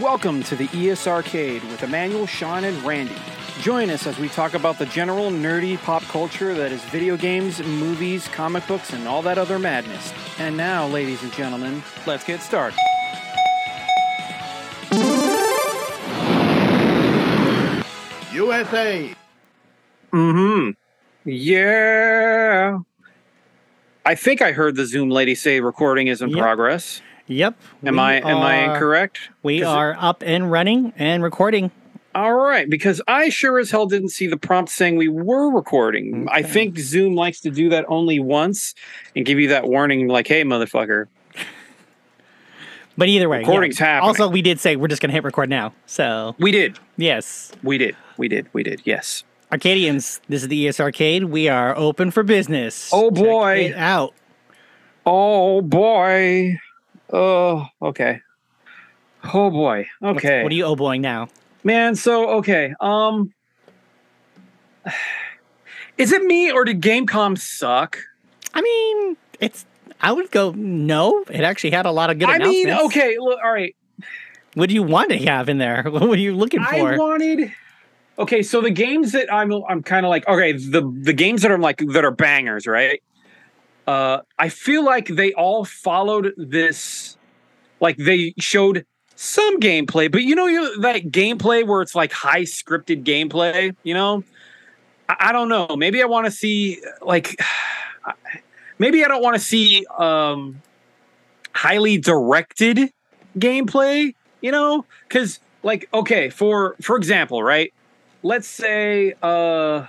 Welcome to the ES Arcade with Emmanuel, Sean, and Randy. Join us as we talk about the general nerdy pop culture that is video games, movies, comic books, and all that other madness. And now, ladies and gentlemen, let's get started. USA. Mm-hmm. Yeah. I think I heard the Zoom lady say recording is in Yep. progress. Yep. Am I am I incorrect? We are up and running and recording. All right, because I sure as hell didn't see the prompt saying we were recording. I think Zoom likes to do that only once and give you that warning, like, "Hey, motherfucker." But either way, yeah. Recording's happening. Also, we did say we're just gonna hit record now. So We did, yes, we did, we did, we did. Yes. Arcadians, this is the ES Arcade. We are open for business. Oh, boy. out. Oh boy. Oh, okay. Oh boy. What's- Okay. What are you oboing now? Man, so okay. Um Is it me or did Gamescom suck? I mean, it's. I would go no. It actually had a lot of good I mean, okay, look, all right. What do you want to have in there? What are you looking for? I wanted Okay, so the games that I'm I'm kind of like okay, the the games that I'm like that are bangers, right? Uh I feel like they all followed this like they showed some gameplay, but you know you that gameplay where it's like high scripted gameplay, you know? I, I don't know. Maybe I want to see like maybe I don't want to see um highly directed gameplay, you know? Cuz like okay, for for example, right? Let's say uh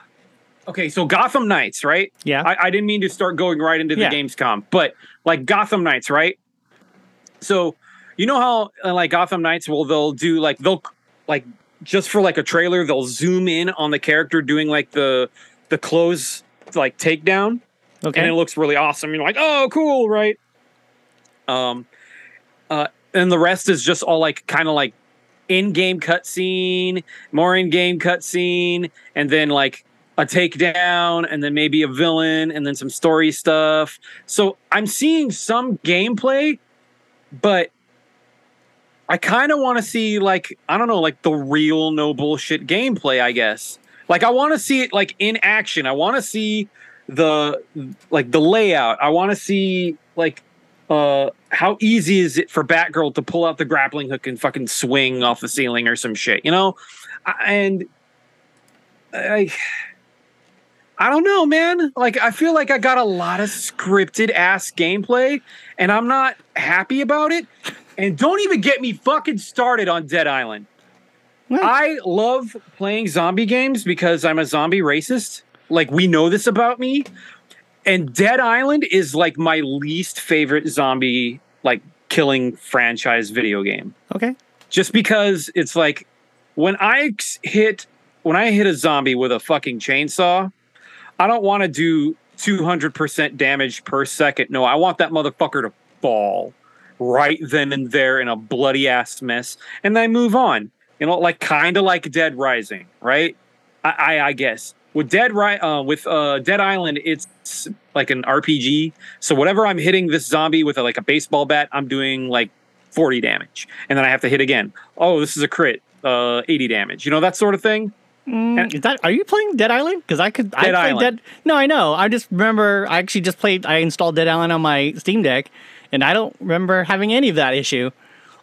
okay, so Gotham Knights, right? yeah. I, I didn't mean to start going right into the Yeah. Gamescom, but like Gotham Knights, right? So you know how uh, like Gotham Knights will they'll do like they'll like just for like a trailer they'll zoom in on the character doing like the the close like takedown okay. and it looks really awesome. You're like, oh, cool, right? Um, uh, and the rest is just all like kind of like in-game cutscene, more in-game cutscene, and then like a takedown, and then maybe a villain, and then some story stuff. So I'm seeing some gameplay, but I kind of want to see like I don't know, like the real no bullshit gameplay. I guess. Like I want to see it like in action. I want to see the like the layout. I want to see like uh how easy is it for Batgirl to pull out the grappling hook and fucking swing off the ceiling or some shit, you know? And I I don't know, man. Like I feel like I got a lot of scripted ass gameplay and I'm not happy about it. And don't even get me fucking started on Dead Island. What? I love playing zombie games because I'm a zombie racist. Like we know this about me. And Dead Island is like my least favorite zombie like killing franchise video game. okay. Just because it's like when I hit when I hit a zombie with a fucking chainsaw, I don't want to do 200% damage per second. No, I want that motherfucker to fall right then and there in a bloody ass mess and then move on. You know, like kind of like Dead Rising, right? I, I, I guess with Dead Ri- uh, with uh, Dead Island, it's like an RPG. So whatever I'm hitting this zombie with a, like a baseball bat, I'm doing like 40 damage, and then I have to hit again. Oh, this is a crit, uh, 80 damage. You know that sort of thing. Mm, is that are you playing Dead Island? Because I could. I Dead played Island. Dead. No, I know. I just remember. I actually just played. I installed Dead Island on my Steam Deck, and I don't remember having any of that issue.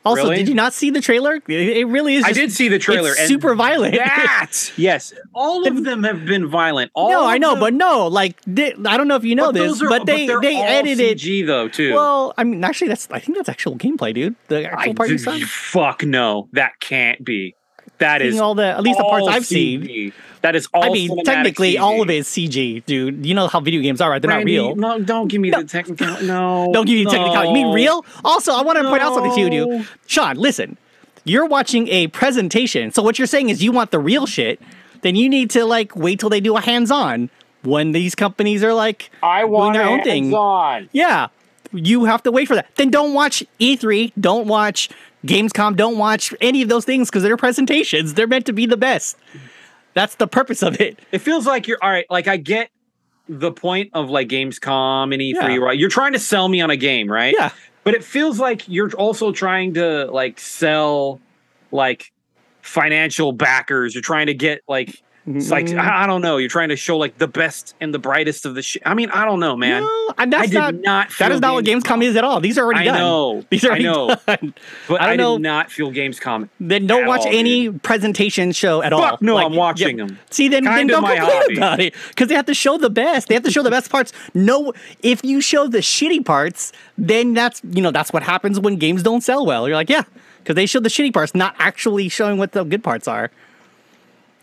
Also, Really? did you not see the trailer? It, it really is. I did see the trailer. It's and super violent. That yes, all of them have been violent. All no, I know, them- but no, like they, I don't know if you know but this, are- but they they're they all edited. CG though too. Well, I mean, actually, that's I think that's actual gameplay, dude. The actual I part you saw. fuck no, that can't be. That is Seeing all the at least the parts I've seen. That is all. I mean, technically, CG. all of it is CG, dude. You know how video games are, right? They're Randy, not real. No, don't give me the technical. No, Don't give you the technical. You mean real? Also, I want to point out something to you, dude. Sean, listen. You're watching a presentation. So what you're saying is you want the real shit. Then you need to like wait till they do a hands-on when these companies are like I want their own thing. on. Yeah. You have to wait for that. Then don't watch E3, don't watch Gamescom, don't watch any of those things because they're presentations. They're meant to be the best. That's the purpose of it. It feels like you're all right. Like I get the point of like Gamescom and E3, Yeah. right? You're trying to sell me on a game, right? Yeah. But it feels like you're also trying to like sell like financial backers. You're trying to get like Mm-hmm. it's like I I don't know. You're trying to show like the best and the brightest of the shit. I mean, I don't know, man. no, and I that's did not, not. that is not what Gamescom is at all. These are already I done. know. These are I know. done. But I I, don't know- did not feel Gamescom. Then don't At watch all, any presentation show at all. No, Like, I'm watching yeah, them. See, then, then don't complain hobby. about it because they have to show the best. They have to show the best parts. No, if you show the shitty parts, then that's you know that's what happens when games don't sell well. You're like, yeah, because they show the shitty parts, not actually showing what the good parts are.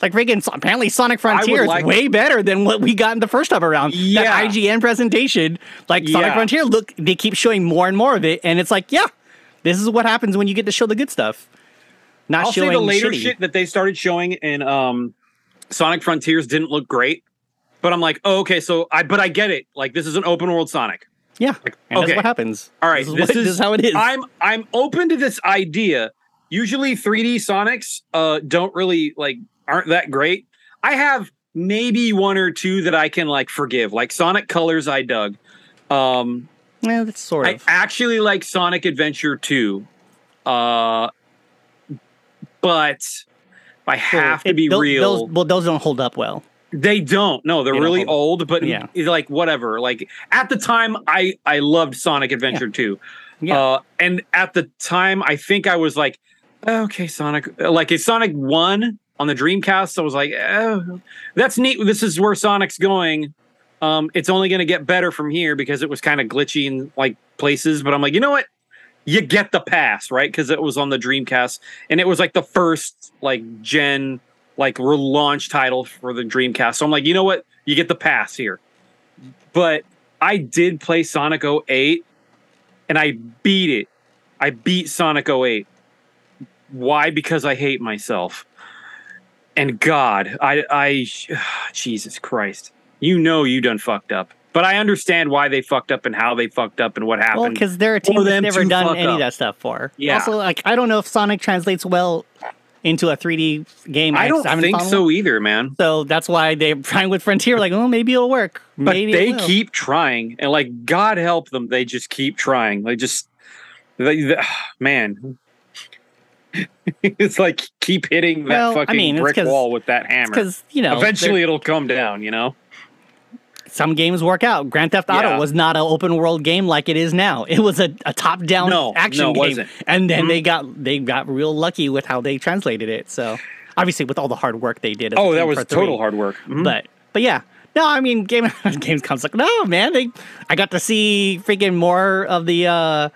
Like freaking, apparently Sonic Frontier is like- way better than what we got in the first time around. Yeah. That IGN presentation, like Sonic Yeah. Frontier, look, they keep showing more and more of it, and it's like, yeah, this is what happens when you get to show the good stuff. Not I'll say showing the later shitty. shit that they started showing in um, Sonic Frontiers didn't look great. But I'm like, oh, okay, so I but I get it. Like this is an open world Sonic. Yeah, and okay. that's what happens. All right, this is, this what- is- this is how it is. I'm I'm open to this idea. Usually 3D Sonics uh don't really like aren't that great. I have maybe one or two that I can like forgive. Like Sonic Colors I dug. Um yeah, that's sort I of. actually like Sonic Adventure 2. Uh but I have to be tho- real. Those, well, those don't hold up well. They don't. No, they're They really old, but Yeah. yeah. like whatever. Like at the time I I loved Sonic Adventure 2. Yeah. Uh and at the time I think I was like okay, Sonic like a Sonic 1 on the Dreamcast I was like oh, that's neat. This is where Sonic's going. Um it's only going to get better from here because it was kind of glitchy in like places, but I'm like, "You know what? You get the pass, right? Cuz it was on the Dreamcast and it was like the first like gen like relaunch title for the Dreamcast. So I'm like, you know what? You get the pass here. But I did play Sonic 08 and I beat it. I beat Sonic 08. Why? Because I hate myself. And God, I I Jesus Christ. You know you done fucked up. But I understand why they fucked up and how they fucked up and what happened. Well, because they're a team that's never done any of that stuff for. Yeah. Also, like I don't know if Sonic translates well into a 3D game. I don't haven't think so either, man. So that's why they're trying with Frontier. Like, oh, maybe it'll work. But maybe they keep trying, and like God help them, they just keep trying. They just, they, they- man, it's like keep hitting that Well, I fucking mean, it's brick wall with that hammer. because you know Eventually, it'll come down. You know. some games work out. Grand Theft Auto Yeah. was not an open world game like it is now. It was a, a top down No, action no, game, wasn't. and then Mhm. they got they got real lucky with how they translated it. So obviously, with all the hard work they did. Oh, that was three. total hard work. Mhm. But but yeah. No, I mean game games comes like no man. They I got to see freaking more of the uh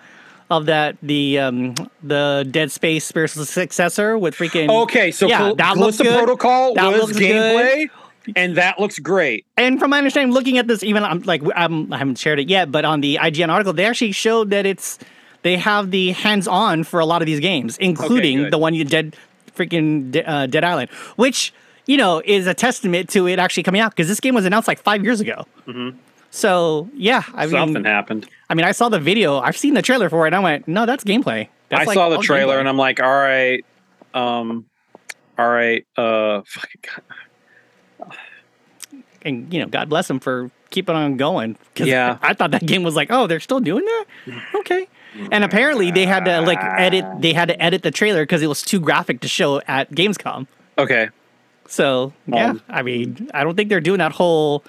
of that the um the Dead Space spiritual successor with freaking okay, so Yeah, Cal- that looks good. Protocol That was looks gameplay, and that looks great. and from my understanding, looking at this, even I'm like I'm, I haven't shared it yet, but on the IGN article, they actually showed that it's they have the hands-on for a lot of these games, including good. the one you dead freaking De- uh, Dead Island, which you know is a testament to it actually coming out because this game was announced like five years ago. So yeah, I. Something mean, happened. I mean, I saw the video, I've seen the trailer for it, and I went, no, that's gameplay. That's I like saw the trailer, gameplay. and I'm like, all right, um, all right, uh, fucking God. and you know, God bless them for keeping on going. Yeah. I thought that game was like, oh, they're still doing that. Okay. And apparently they had to like edit. They had to edit the trailer because it was too graphic to show at Gamescom. okay. So yeah, Um, I mean, I don't think they're doing that whole.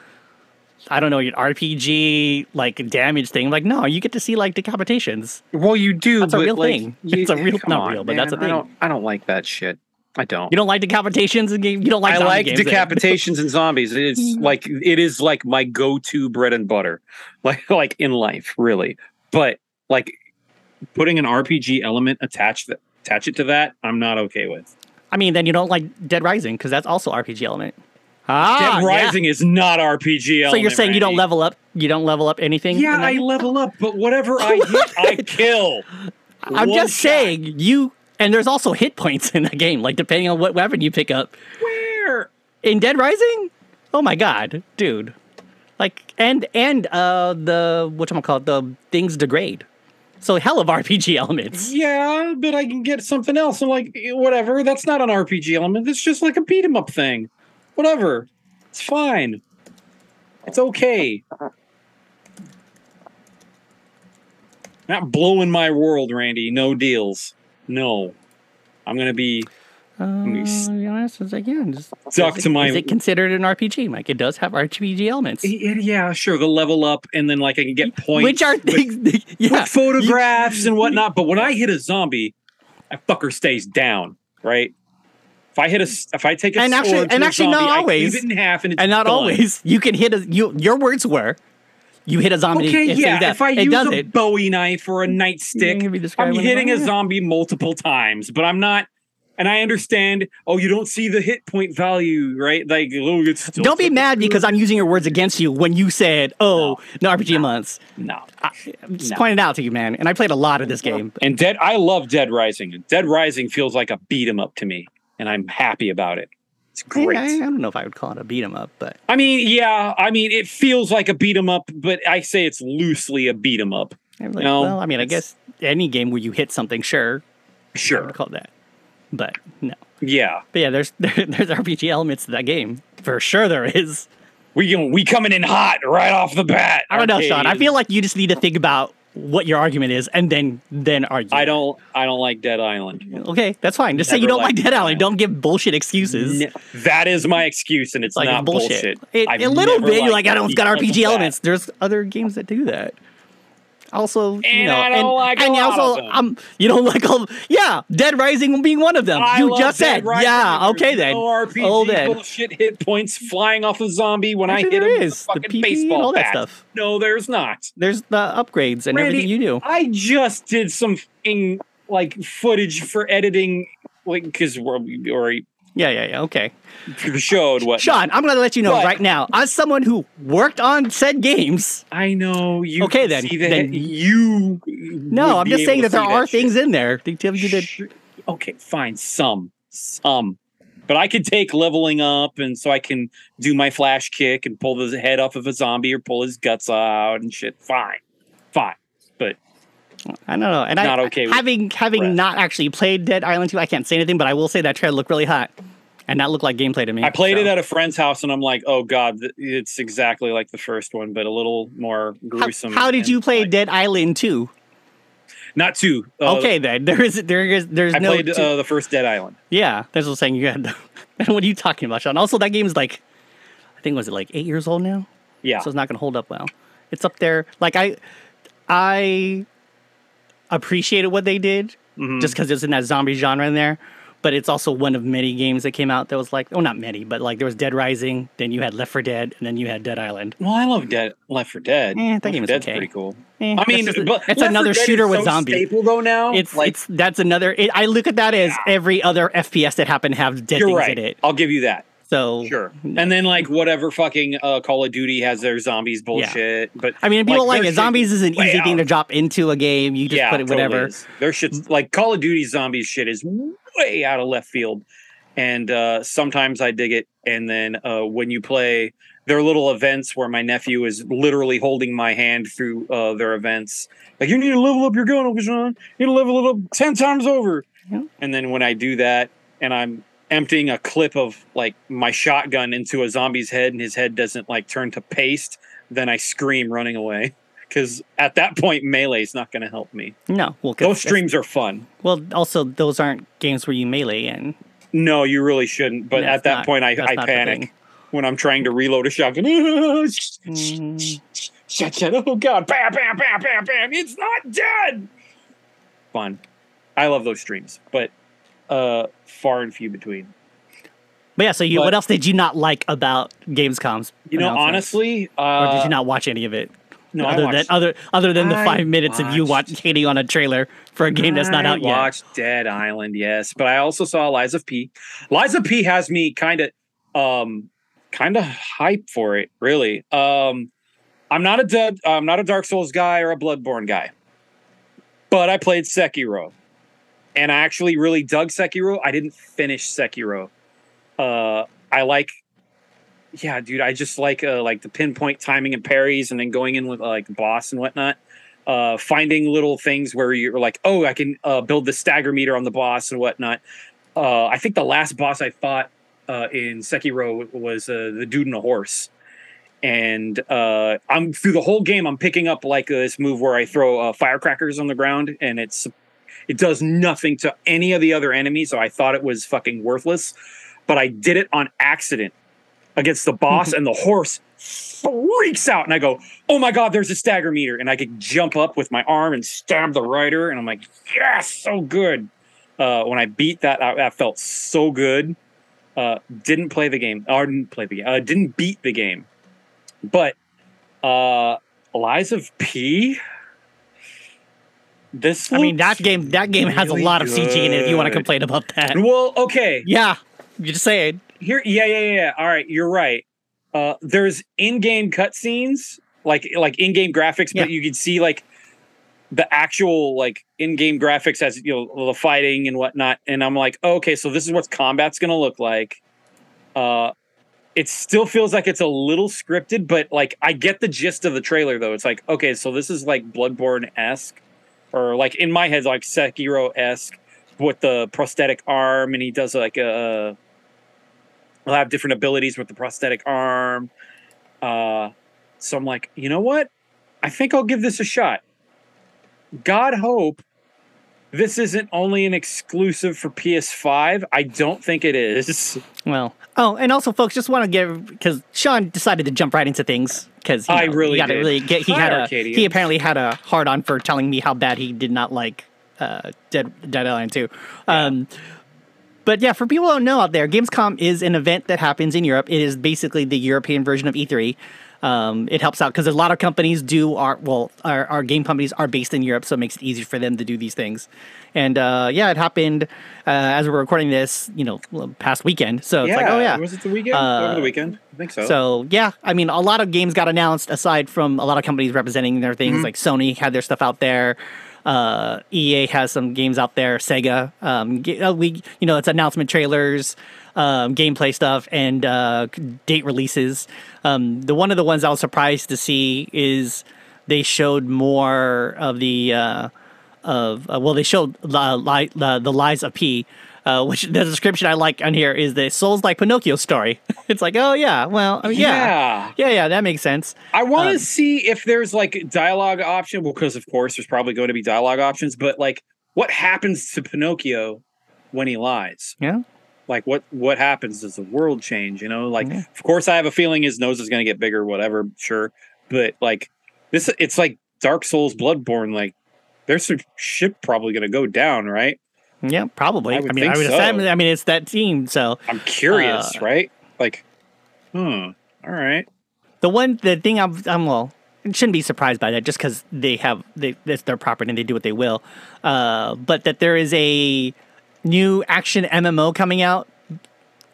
I don't know your RPG like damage thing. Like, no, you get to see like decapitations. Well, you do. That's a but, real like, thing. you- It's a real- not on, real, but that's a man. I thing. don't. I don't like that shit. I don't. You don't like decapitations in game. You don't like. I like decapitations and zombies. It's like it is like my go-to bread and butter, like like in life, really. But like putting an RPG element attached attach it to that, I'm not okay with. I mean, then you don't like Dead Rising because that's also RPG element. Ah, Dead yeah. Rising is not RPG element. So you're saying you don't level up? You don't level up anything? Yeah, I level up, but whatever I hit, I kill. I'm One just shot. saying you. And there's also hit points in the game, like depending on what weapon you pick up. Where? In Dead Rising, oh my god, dude! Like and and uh the what am call it the things degrade. So hell of RPG elements. Yeah, but I can get something else. I'm like, whatever. That's not an RPG element. It's just like a beat 'em up thing. Whatever. It's fine. It's okay. Not blowing my world, Randy. No deals. No. I'm gonna be Uh, me s- to be honest, yeah, just, stuck is to it- my Is it considered an RPG? Mike? it does have RPG elements, Yeah, yeah, sure. The level up, and then like I can get points, which are with- things. yeah, with photographs and whatnot. But when I hit a zombie, that fucker stays down, right? If I hit a, if I take a And actually- and actually not zombie, I always. it in half, and it's and not done. always. You can hit a. You your words were, you hit a zombie. Okay, and yeah. If I it use does a it. Bowie knife or a nightstick, I'm hitting a zombie multiple times. But I'm not. And I understand. Oh, you don't see the hit point value, right? Like, oh, it's still Don't be mad good- because I'm using your words against you when you said, "Oh, no, RPG months." no. I'm just No. pointing it out to you, man. And I played a lot of this game. And Dead, I love Dead Rising. Dead Rising feels like a beat 'em up to me, and I'm happy about it. It's great. I don't know if I would call it a beat 'em up, but I mean, yeah, I mean, it feels like a beat 'em up, but I say it's loosely a beat 'em up. I'm like, No, well, I mean, I guess any game where you hit something, sure, I Sure. would call that. But no. Yeah, But yeah, there's there, there's RPG elements to that game for sure. There is. we can, we coming in hot right off the bat. I don't know, Sean. I feel like you just need to think about what your argument is and then then argue. I don't I don't like Dead Island. Okay, that's fine. Just say you don't like Dead Island. Island. Don't give bullshit excuses. N- that is my excuse, and it's like not bullshit. bullshit. It- a little bit. You're like, I don't. It's got RPG that. elements. There's other games that do that. Also, you know, and, like a and also, um, you don't like all. Yeah, Dead Rising being one of them. I you just Dead said, Rising, yeah. and Okay then. RPG Oh, then. bullshit hit points flying off a zombie when Actually, I hit him with is. a The fucking PP and all that bat. stuff. No, there's not. There's the upgrades and Randy, everything you do. I just did some like footage for editing, like because we're or Yeah, yeah, yeah. Okay, the what. Sean, I'm gonna let you know But- right now. As someone who worked on said games, I know you. Okay, then- See then- you. no, I'm just saying that there are things in there. They tell you that. Okay, fine. Some, some, but I could take leveling up, and so I can do my flash kick and pull the head off of a zombie or pull his guts out and shit. Fine, fine. I don't know. And Not I, okay with having having rest. not actually played Dead Island 2, I can't say anything, but I will say that trailer looked really hot. And that looked like gameplay to me. I played so. it at a friend's house, and I'm like, oh god, it's exactly like the first one, but a little more gruesome. how did you play like- Dead Island 2? Not two. Uh, okay, then there is there is there's I no played two- uh, the first Dead Island. yeah. That's what I'm saying. You had. what are you talking about, Sean? Also, that game is like, I think was it like eight years old now? Yeah, so it's not going to hold up well. It's up there. Like I, I appreciated what they did Mhm. just because it's in that zombie genre in there. But it's also one of many games that came out that was like, oh, not many, but like there was Dead Rising, then you had Left 4 Dead, and then you had Dead Island. Well, I love Dead Left for Dead. Eh, that Left game 4 is Dead's okay. pretty cool. Eh, I mean, just- but it's Left 4 another shooter is with so zombies. Staple though now. It's like it's that's another. It, I look at that as Yeah. every other FPS that happened to have dead you're things right. in it. I'll give you that. So Sure. And then like whatever fucking uh, Call of Duty has their zombies bullshit. But I mean, people like, their it. Zombies is an way easy thing to drop into a game. You just yeah, put it totally whatever. is. Their shit's like Call of Duty zombies shit is way out of left field. And uh, sometimes I dig it. And then uh, when you play their little events where my nephew is literally holding my hand through uh, their events, like you need to level up your gun, Uncle Sean. You need to level it up ten times over. Yeah. And then when I do that, and I'm emptying a clip of like my shotgun into a zombie's head, and his head doesn't like turn to paste, then I scream running away. Because at that point, melee is not going to help me. No, well, Those streams are fun. Well, also those aren't games where you melee and No, you really shouldn't. But That's at that not- point, I, I panic when I'm trying to reload a shotgun. Mm, Shut, shut. Oh, God. Bam, bam, bam, bam, bam. It's not dead. Fun. I love those streams, but uh, far and few between. But yeah, so you, But- what else did you not like about Gamescom's? You know, honestly, uh, or did you not watch any of it? No, I other watched, than other other than the I five minutes of you watch watched- hating on a trailer for a game that's not I out yet. watched Dead Island, yes, but I also saw Lies of P. Lies of P has me kind of, um, kind of hype for it. Really, um, I'm not a dead, I'm not a Dark Souls guy or a Bloodborne guy, but I played Sekiro, and I actually really dug Sekiro. I didn't finish Sekiro. Uh, I like, yeah, dude, I just like uh, like the pinpoint timing and parries, and then going in with uh, like boss and whatnot uh, finding little things where you're like, oh, I can uh, build the stagger meter on the boss and whatnot. Uh, I think the last boss I fought uh, in Sekiro was uh, the dude in a horse. And uh, I'm through the whole game. I'm picking up like uh, this move where I throw uh, firecrackers on the ground, and it's It does nothing to any of the other enemies, so I thought it was fucking worthless. But I did it on accident against the boss, and the horse freaks out, and I go, "Oh my god, there's a stagger meter!" And I could jump up with my arm and stab the rider, and I'm like, "Yes, so good." Uh, when I beat that, that, that felt so good. Uh, didn't play the game, I didn't play the game. Uh, didn't beat the game, but uh, Lies of P. This I mean, that game that game has a lot of CG in it. If you want to complain about that, Well, okay. yeah, you just say it. Here, yeah, yeah, yeah, yeah. All right, you're right. Uh, there's in-game cutscenes, like like in-game graphics, Yeah. but you can see like the actual like in-game graphics as you know the fighting and whatnot. And I'm like, oh, okay, so this is what combat's gonna look like. Uh, it still feels like it's a little scripted, but like I get the gist of the trailer though. It's like, okay, so this is like Bloodborne esque, or like in my head, like Sekiro esque with the prosthetic arm, and he does like a. He'll have different abilities with the prosthetic arm. Uh, so I'm like, you know what? I think I'll give this a shot. God hope this isn't only an exclusive for PS5. I don't think it is. Well, oh, and also, folks, just want to give because Sean decided to jump right into things because I really he got to did. really get. He Hi, had a he apparently had a hard on for telling me how bad he did not like uh, Dead Dead Island Two. Um, but yeah, for people who don't know out there, Gamescom is an event that happens in Europe. It is basically the European version of E3. Um, it helps out because a lot of companies do our well, our, our game companies are based in Europe, so it makes it easier for them to do these things. And uh, yeah, it happened uh, as we're recording this, you know, past weekend. So it's like, oh yeah, Was it the weekend? Uh, Over the weekend? I think so. so yeah, I mean, a lot of games got announced aside from a lot of companies representing their things. Mm-hmm. Like Sony had their stuff out there. Uh, EA has some games out there. Sega, um, uh, we you know it's announcement trailers, um, gameplay stuff, and uh, date releases. Um, the one of the ones I was surprised to see is they showed more of the uh, of uh, well they showed uh, li- uh, the lies of P. Uh, which the description I like on here is the Souls like Pinocchio story. it's like, oh yeah, well, I mean, yeah, yeah. yeah, yeah, that makes sense. I want to Um, see if there's like dialogue option because of course there's probably going to be dialogue options, but like what happens to Pinocchio when he lies? Yeah, Like what what happens? Does the world change? You know, like Yeah. of course I have a feeling his nose is going to get bigger, whatever, sure. But like this, it's like Dark Souls, Bloodborne. Like there's some shit probably going to go down, right? yeah, probably. I I, mean, I would so. assume, I mean, it's that team. So I'm curious, Uh, right? Like, hmm. All right. the one, the thing I'm, I'm well, shouldn't be surprised by that just because they have they it's their property and they do what they will. Uh, but that there is a new action MMO coming out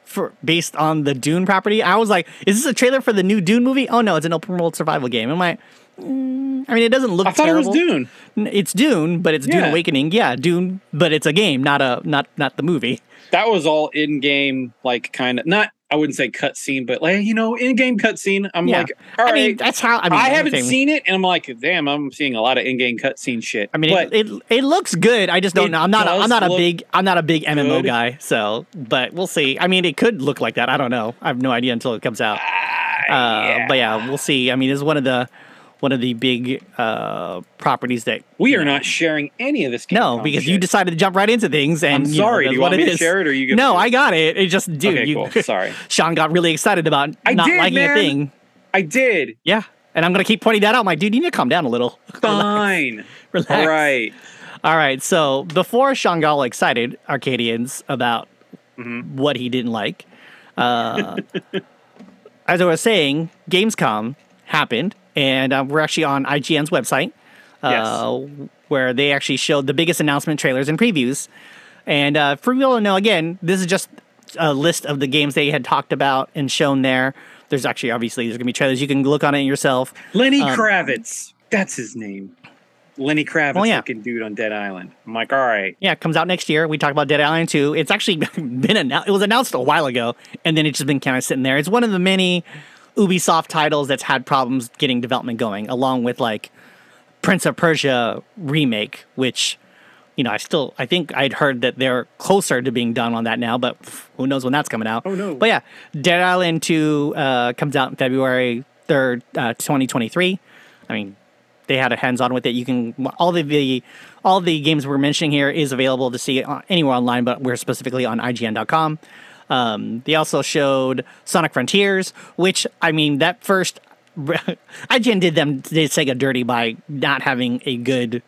for based on the Dune property. I was like, is this a trailer for the new Dune movie? Oh no, it's an open world survival game. I'm like, mm, I mean, it doesn't look. I thought terrible. it was Dune. It's Dune, but it's Dune Awakening. Yeah, Dune, but it's a game, not a not not the movie. That was all in game, like kind of not. I wouldn't say cutscene, but like you know, in game cutscene. I'm Yeah. like, all I right. mean, that's how. I I, haven't seen it, and I'm like, damn, I'm seeing a lot of in-game cutscene shit. I mean, but it, it it looks good. I just don't know. I'm not. A, I'm not a big. I'm not a big MMO good. guy. So, but we'll see. I mean, it could look like that. I don't know. I have no idea until it comes out. ah, Uh, But yeah, we'll see. I mean, it's one of the one of the big uh, properties that we are not sharing any of this. No, because you decided to jump right into things, and I'm you know, sorry. Do you what want it me to share it, or you? No, it I got it. It just, dude, Okay, you, cool. Sorry, Sean got really excited about I not did, liking man. a thing. I did. Yeah, and I'm gonna keep pointing that out. My dude, you need to calm down a little. Fine. Relax. All right. All right. So before Sean got all excited, Arcadians, about Mhm. what he didn't like, uh, as I was saying, Gamescom happened, and uh, we're actually on IGN's website, uh, where they actually showed the biggest announcement trailers and previews. And uh, for people to know, again, this is just a list of the games they had talked about and shown there. There's actually obviously there's gonna be trailers. You can look on it yourself. Lenny Um, Kravitz. That's his name. Lenny Kravitz, Oh, yeah. looking dude on Dead Island. I'm like, all right. Yeah, it comes out next year. We talk about Dead Island 2. It's actually been announced. It was announced a while ago, and then it's just been kind of sitting there. It's one of the many Ubisoft titles that's had problems getting development going, along with like Prince of Persia remake, which you know I still I think I'd heard that they're closer to being done on that now, but who knows when that's coming out? Oh, no. But yeah, Dead Island 2 uh, comes out in February third, uh, 2023. I mean, they had a hands on with it. You can all the, the all the games we're mentioning here is available to see anywhere online, but we're specifically on IGN.com. Um, they also showed Sonic Frontiers, which I mean that first IGN did them did Sega dirty by not having a good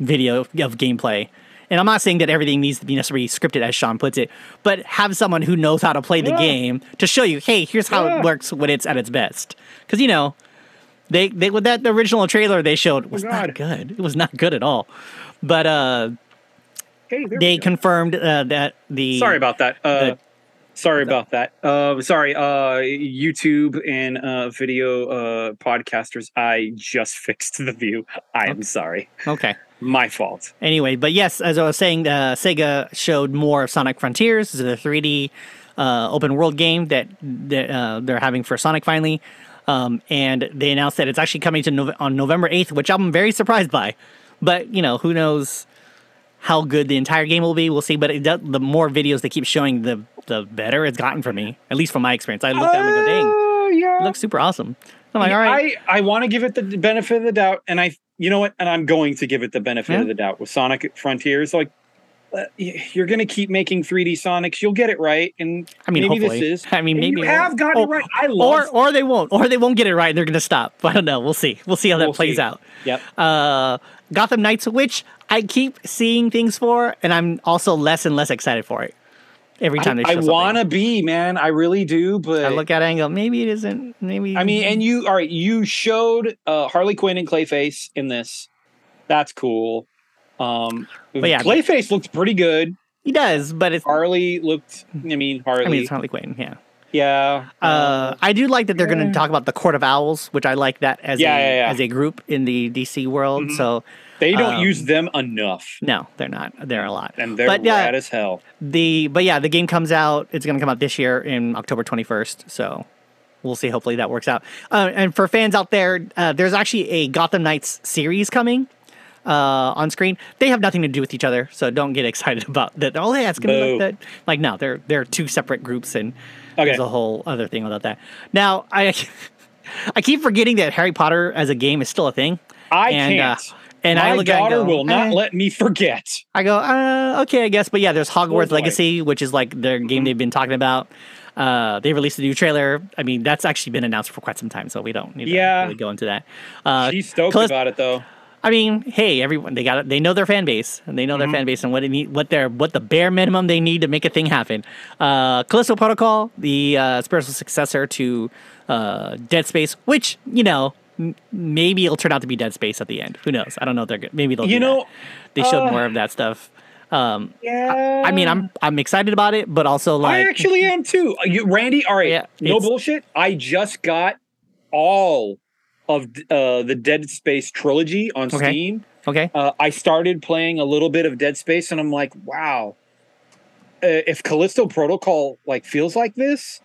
video of gameplay. And I'm not saying that everything needs to be necessarily scripted, as Sean puts it, but have someone who knows how to play the Yeah. game to show you, hey, here's how Yeah. it works when it's at its best. Because you know, they they with that original trailer they showed was not good. It was not good at all. But uh, Hey, they confirmed uh, that the Sorry about that. Uh, the- sorry about that. Uh, sorry, uh, YouTube and uh, video uh, podcasters. I just fixed the view. I am sorry. okay. My fault. Anyway, but yes, as I was saying, uh, Sega showed more of Sonic Frontiers. This is a 3D uh, open world game that, that uh, they're having for Sonic finally. Um, and they announced that it's actually coming to Nov- on November 8th, which I'm very surprised by. But, you know, who knows how good the entire game will be. We'll see. But it does, the more videos they keep showing, the the better it's gotten for me, at least from my experience. I looked at them and go, dang, Oh, yeah. it looks super awesome. I'm like, all right. I, I want to give it the benefit of the doubt, and I, you know what, and I'm going to give it the benefit Yeah. of the doubt with Sonic Frontiers. Like, uh, you're going to keep making 3D Sonics, you'll get it right, and I mean, maybe hopefully. this is. I mean, maybe you have gotten Oh, it right. I or love. or they won't, or they won't get it right. and They're going to stop. But I don't know. We'll see. We'll see how that We'll plays see. out. Yep. Uh, Gotham Knights, which I keep seeing things for, and I'm also less and less excited for it every time they show I want to be, man. I really do, but I look at it and go, maybe it isn't. Maybe. I mean, and you, all right, you showed uh, Harley Quinn and Clayface in this. That's cool. Um, But yeah. Clayface looked pretty good. he does, but it's. Harley looked. I mean, Harley. I mean, it's Harley Quinn. Yeah. Yeah. Uh, I do like that they're going to talk about the Court of Owls, which I like that as Yeah, a yeah, yeah. as a group in the DC world. Mhm. So they don't um, use them enough, no, they're not. They're a lot. and they're but, yeah, rad as hell. the but yeah, the game comes out. It's going to come out this year in October 21st. So we'll see. Hopefully that works out. Uh, and for fans out there, uh, there's actually a Gotham Knights series coming uh, on screen. They have nothing to do with each other, so don't get excited about that. Oh yeah, it's going to be like that. Like no, they're they're two separate groups, and Okay. there's a whole other thing about that. Now I I keep forgetting that Harry Potter as a game is still a thing. I and, uh, can't. and My I look at and daughter go, will not eh. let me forget. I go, uh, okay, I guess. But yeah, there's Hogwarts boy. Legacy, which is like their game they've been talking about. Uh, they released a new trailer. I mean, that's actually been announced for quite some time, so we don't need Yeah. to really go into that. Uh, She's stoked Callis- about it though. I mean, hey, everyone they got it. They know their fan base, and they know Mm-hmm. their fan base and what it need, what their what the bare minimum they need to make a thing happen. Uh, Callisto Protocol, the uh, spiritual successor to uh, Dead Space, which you know m- maybe it'll turn out to be Dead Space at the end. Who knows? I don't know. If they're good. Maybe they'll. You do know, that. they showed uh, more of that stuff. Um, Yeah. I mean, I'm I'm excited about it, but also like I actually am too. Uh, You, Randy, all right, Yeah, no bullshit. I just got all of uh, the Dead Space trilogy on Okay. Steam. okay, Uh, I started playing a little bit of Dead Space, and I'm like, wow. Uh, if Callisto Protocol like feels like this,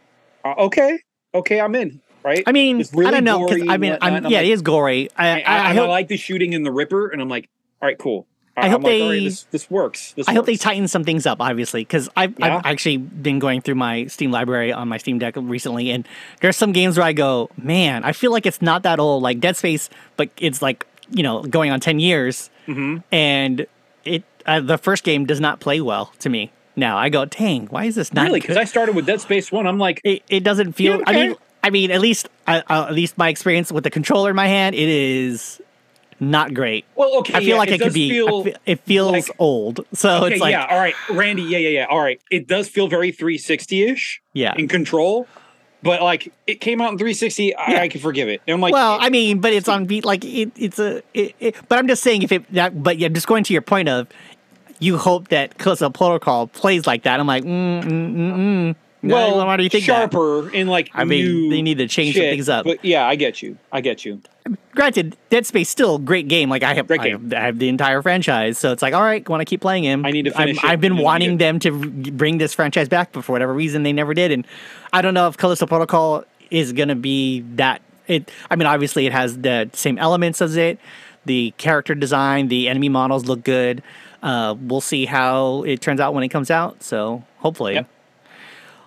uh, okay, okay, I'm in. Right. I mean, really I don't know I mean, I'm, and I'm yeah, like- it is gory. I, I, I, I, I, like the shooting in the Ripper, and I'm like, all right, cool. I hope I'm like, right, they- this, this works. This I hope they tighten some things up, obviously, because I've, Yeah. I've actually been going through my Steam library on my Steam Deck recently, and there's some games where I go, man, I feel like it's not that old, like Dead Space, but it's like you know going on ten years, Mhm. and it uh, the first game does not play well to me. Now I go, dang, why is this not really because I started with Dead Space One. I'm like, it, it doesn't feel. Yeah, I mean. I mean, at least uh, at least my experience with the controller in my hand, it is not great. well, okay. I feel yeah, like it, could be. I Feel, it feels like- old, so okay, it's like yeah, all right, Randy. Yeah, yeah, yeah. All right, it does feel very 360 ish yeah. in control, but like it came out in 360. I, Yeah. I can forgive it. And I'm like, well, I mean, but it's on beat. Like it, it's a. It, it, but I'm just saying, if it that. But yeah, just going to your point of, you hope that Callisto Protocol plays like that. I'm like, mm, mm, mm, mm. Well, why do you think that? sharper in like I mean, they need to change some shit, things up. But yeah, I get you. I get you. Granted, Dead Space still a great game. Like I have, I have, I have the entire franchise, so it's like, all right, want to keep playing him. I need to finish it. I've been wanting them to bring this franchise back, but for whatever reason, they never did. And I don't know if Callisto Protocol is gonna be that. It. I mean, obviously, it has the same elements as it. The character design, the enemy models look good. Uh, we'll see how it turns out when it comes out. So hopefully. Yep.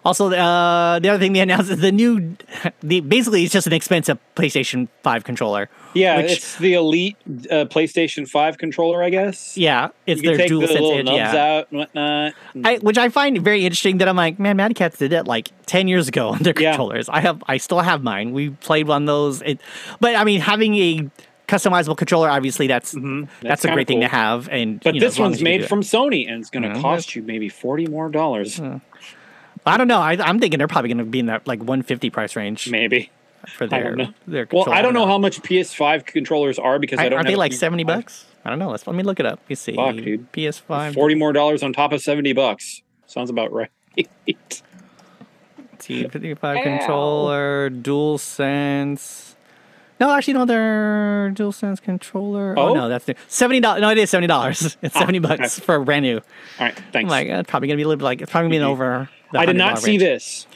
Also, uh, the other thing they announced is the new, the basically it's just an expensive PlayStation Five controller. Yeah, which- it's the Elite uh, PlayStation Five controller, I guess. Yeah, it's their the dual little sense. Yeah, out and whatnot. I, which I find very interesting. That I'm like, man, Mad Catz did that like ten years ago on their Yeah. controllers. I have, I still have mine. We played one of those. It, but I mean, having a customizable controller, obviously, that's that's, Mm-hmm. That's a kinda great thing to have. And but you know, this one's as you can made do it. from Sony, and it's going to cost you maybe forty more dollars, I don't know. I, I'm thinking they're probably going to be in that like 150 price range maybe. for I their don't know. their. Well. I don't know how much PS5 controllers are because I, I, don't. are they have a like PS5. 70 bucks? I don't know. Let's let me look it up. You see, Fuck, dude. PS5 Forty more dollars on top of seventy bucks sounds about right. PS5 controller, dual sense. No, actually, no, they're dual sense controller. Oh, Oh? no, that's new. seventy dollars. No, it is seventy dollars. It's seventy bucks okay. for a brand new. All right, I'm thanks. like, uh, it's probably gonna be a little bit like it's probably gonna be over. I did not see range. this.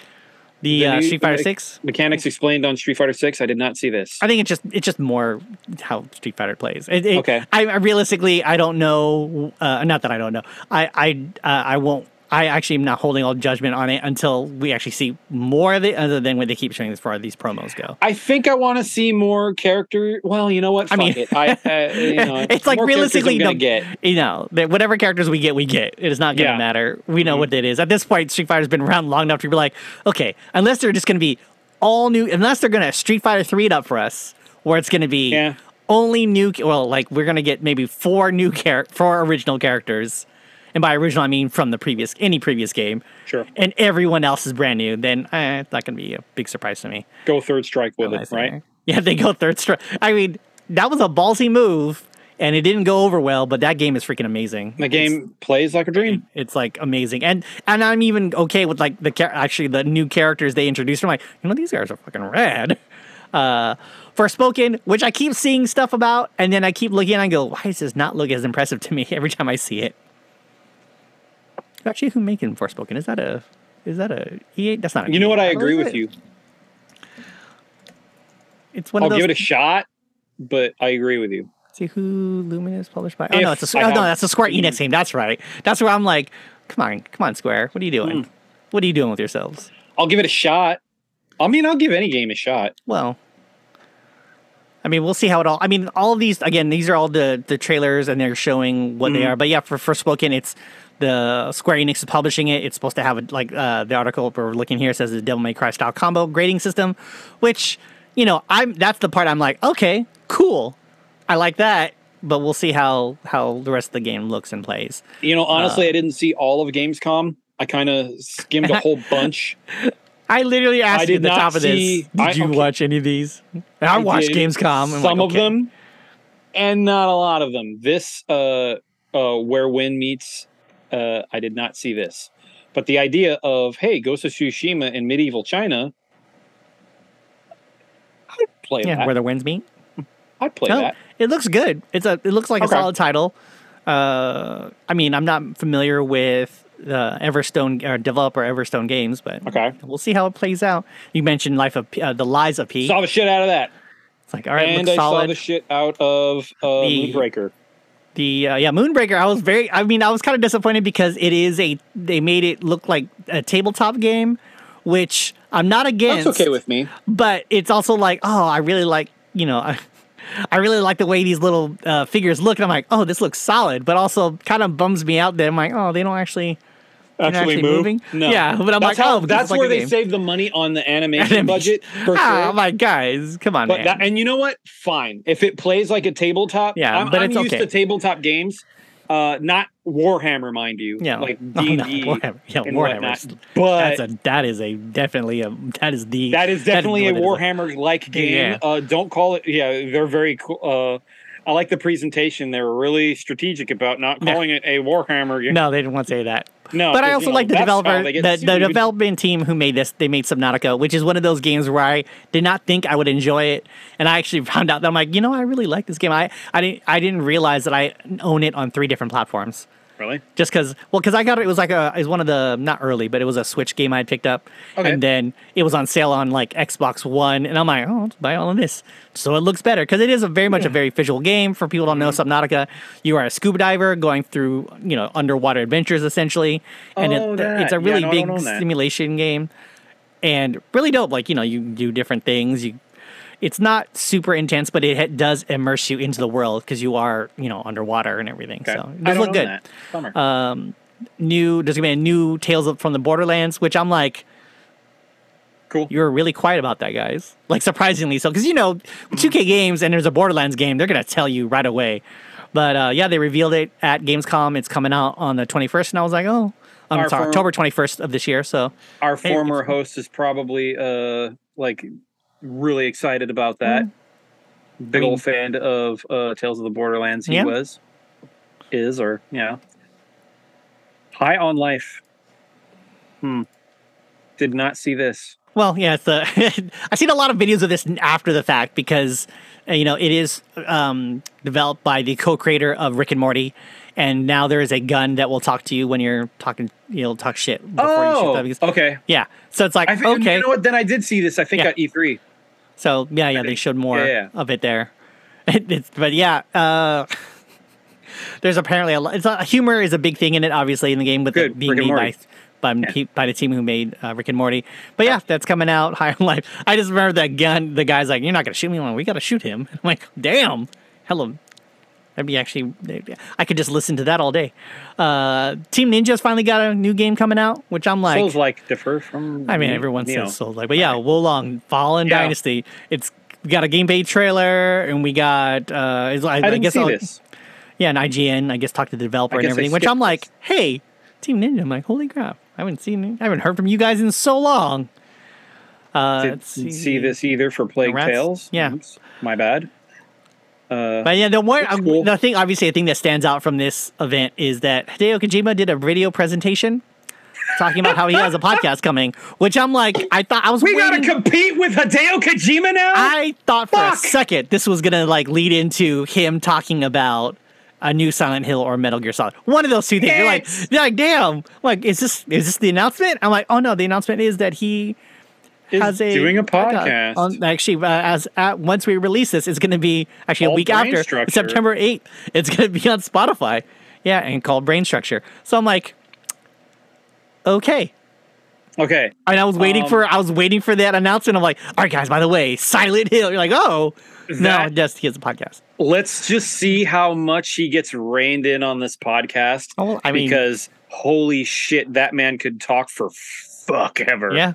The, The uh, Street Fighter Six. Mechanics explained on Street Fighter Six. I did not see this. I think it's just it's just more how Street Fighter plays. It, it- Okay. I, I realistically I don't know. Uh, not that I don't know. I I uh, I won't. I actually am not holding all judgment on it until we actually see more of it, other than what they keep showing as far as these promos go. I think I want to see more character. Well, you know what? I mean, it. I, uh, you know, it's like realistically, no- get. you know, that whatever characters we get, we get. It is not going to Yeah. matter. We know Mhm. what it is. At this point, Street Fighter's been around long enough to be like, okay, unless they're just going to be all new, unless they're going to Street Fighter three it up for us, where it's going to be Yeah. only new. Well, like we're going to get maybe four new char- four original characters, and by original I mean from the previous any previous game, Sure. and everyone else is brand new. Then eh, it's not going to be a big surprise to me. Go third strike with it, right? there. Yeah, they go third strike. I mean, that was a ballsy move, and it didn't go over well. But that game is freaking amazing. The game plays like a dream. It's like amazing, and and I'm even okay with like the actually the new characters they introduced. I'm like, you know, these guys are fucking rad. Uh, Forspoken, which I keep seeing stuff about, and then I keep looking and I go, why does this not look as impressive to me every time I see it? Actually, who making Forspoken? Is that a is that a EA? That's not. A You know what? I agree with it? you. It's one I'll of those. give it a shot, but I agree with you. See who Lumen is published by? Oh no, If it's a oh, no, that's a Square Enix game. That's right. That's where I'm like, come on, come on, Square. What are you doing? Hmm. What are you doing with yourselves? I'll give it a shot. I mean, I'll give any game a shot. Well, I mean, we'll see how it all. I mean, all of these again. These are all the the trailers, and they're showing what they Mhm. are. But yeah, for Forspoken, it's the Square Enix is publishing it. It's supposed to have a, like uh, the article we're looking here says the Devil May Cry style combo grading system, which you know, I'm that's the part I'm like, okay, cool, I like that. But we'll see how how the rest of the game looks and plays. You know, honestly, Uh, I didn't see all of Gamescom. I kind of skimmed a whole bunch. I literally asked I you at the top of this. Did I- you okay. watch any of these? And I, watched did Gamescom. I'm some like, of okay. them, and not a lot of them. This, uh, uh, where Winds Meet, uh, I did not see this. But the idea of hey, Ghost of Tsushima in medieval China, I'd play Yeah, that. where the winds meet. I'd play that. it looks good. It's a. It looks like Okay. a solid title. Uh, I mean, I'm not familiar with the Everstone or developer Everstone Games, but Okay, we'll see how it plays out. You mentioned Life of P, uh, the Lies of P. saw the shit out of that, It's like all right, and I saw the shit out of uh, The- Moonbreaker. The uh, yeah, Moonbreaker. I was very. I mean, I was kind of disappointed because it is a. They made it look like a tabletop game, which I'm not against. That's okay with me. but it's also like, oh, I really like, you know, I, I really like the way these little uh, figures look. And I'm like, oh, this looks solid, but also kind of bums me out that I'm like, oh, they don't actually. Actually, actually move. moving? No. Yeah, but I'm that's like, how, oh, that's it's like where they game. save the money on the animation budget for ah, sure. I'm guys, come on, that, and you know what? Fine. If it plays like a tabletop, Yeah, I'm, but I'm it's used okay. to tabletop games. Uh, not Warhammer, mind you. yeah, like Oh, D and D Warhammer. Yeah, whatnot. But That's a that is a definitely a that is the that is definitely a it is. Warhammer like game. Yeah. Uh, don't call it. Yeah, they're very cool. Uh, I like the presentation. They were really strategic about not Yeah. calling it a Warhammer game. No, they didn't want to say that. No, but I also you know, like the developer, the, the development team who made this. They made Subnautica, which is one of those games where I did not think I would enjoy it, and I actually found out that I'm like, you know, I really like this game. I I didn't I didn't realize that I own it on three different platforms. Really? just because well because i got it it was like a it was one of the not early but it was a switch game i had picked up Okay. and then it was on sale on like xbox one and i'm like oh let's buy all of this so it looks better because it is a very much a very visual game for people who don't know Mm-hmm. subnautica you are a scuba diver going through you know underwater adventures essentially and Oh, it, it's a Yeah, really no, big don't own that. simulation game and really dope like you know you do different things you it's not super intense, but it ha- does immerse you into the world because you are, you know, underwater and everything. Okay. So it does look good that. Bummer. um, new there's gonna be a new Tales of, from the Borderlands, which I'm like, cool. you were really quiet about that, guys. Like surprisingly so, because you know, 2K games and there's a Borderlands game, they're gonna tell you right away. But uh, yeah, they revealed it at Gamescom. It's coming out on the 21st, and I was like, oh, I'm Our sorry, form- October 21st of this year. So Our Hey, former host is probably uh like really excited about that. Big mean- old fan of uh Tales of the Borderlands. He Yeah. was, is, or yeah. High on life. Hmm. Did not see this. Well, yeah, it's the I've seen a lot of videos of this after the fact because uh, you know it is um, developed by the co-creator of Rick and Morty, and now there is a gun that will talk to you when you're talking, You'll talk shit before you shoot Oh, that. Because, okay. yeah, so it's like I think, okay, You know what? Then I did see this. I think Yeah. at E E3. So yeah, yeah, they showed more yeah, yeah. of it there. it's, but yeah, uh, there's apparently a lot. It's a, humor is a big thing in it, obviously, in the game with it being made by by, pe- by the team who made uh, Rick and Morty. But yeah, that's coming out high on life. I just remember that gun. The guy's like, "You're not gonna shoot me." I'm like, "We gotta shoot him." I'm like, "Damn, hello." That'd be actually. I could just listen to that all day. Uh, Team Ninja's finally got a new game coming out, which I'm like, Souls like differ from. I mean, everyone know. says Souls like, but yeah, Wo Long Fallen Yeah. Dynasty. It's we got a game gameplay trailer, and we got uh, I, I didn't guess see I'll- this. yeah, an IGN. I guess talk to the developer and everything. Which I'm like, hey, Team Ninja. I'm like, holy crap! I haven't seen, I haven't heard from you guys in so long. Uh, Did let's see. this either for Plague Tales. Yeah. Oops, my bad. Uh, But yeah, the one cool. the thing, obviously, a thing that stands out from this event is that Hideo Kojima did a video presentation talking about how he has a podcast coming. Which I'm like, I thought I was we waiting. gotta compete with Hideo Kojima now. I thought for Fuck! a second this was gonna like lead into him talking about a new Silent Hill or Metal Gear Solid. One of those two things. You're like, you're like, damn. Like, is this is this the announcement? I'm like, oh no, the announcement is that he has a doing a podcast. On, actually, uh, as at, once we release this, it's going to be actually a week after Structure. September 8th. It's going to be on Spotify. Yeah, and called Brain Structure. So I'm like, okay. okay, And I was waiting Um, for I was waiting for that announcement. I'm like, all right, guys. By the way, Silent Hill. You're like, oh no, just he has a podcast. let's just see how much he gets reined in on this podcast. Oh, I mean- because holy shit, that man could talk for fuck ever. Yeah,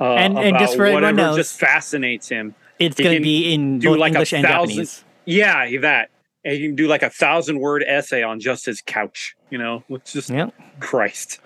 uh, And- and just for everyone knows- just fascinates him. it's going to be in do both like a English and thousand- Japanese. Yeah, that. And he can do like a thousand word essay on just his couch. You know, it's just Yeah. Christ.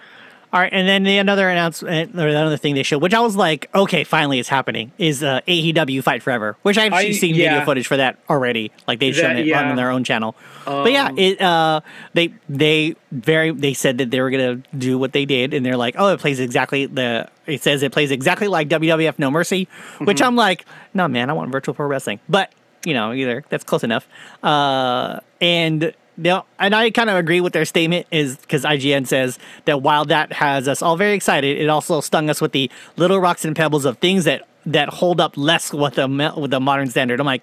All right, and then the another announcement or another thing they showed, which I was like, okay, finally it's happening, is uh, AEW Fight Forever, which I've I- seen video footage for that already. Like they've shown That- it yeah. on their own channel. but yeah, Um, it uh, they they very they said that they were gonna do what they did, and they're like, oh, it plays exactly the. It says it plays exactly like WWF No Mercy, which Mm-hmm. I'm like, no man, I want virtual pro wrestling, but you know, either that's close enough. Uh, and no, and I kind of agree with their statement is because IGN says that while that has us all very excited, it also stung us with the little rocks and pebbles of things that that hold up less with the with the modern standard. I'm like,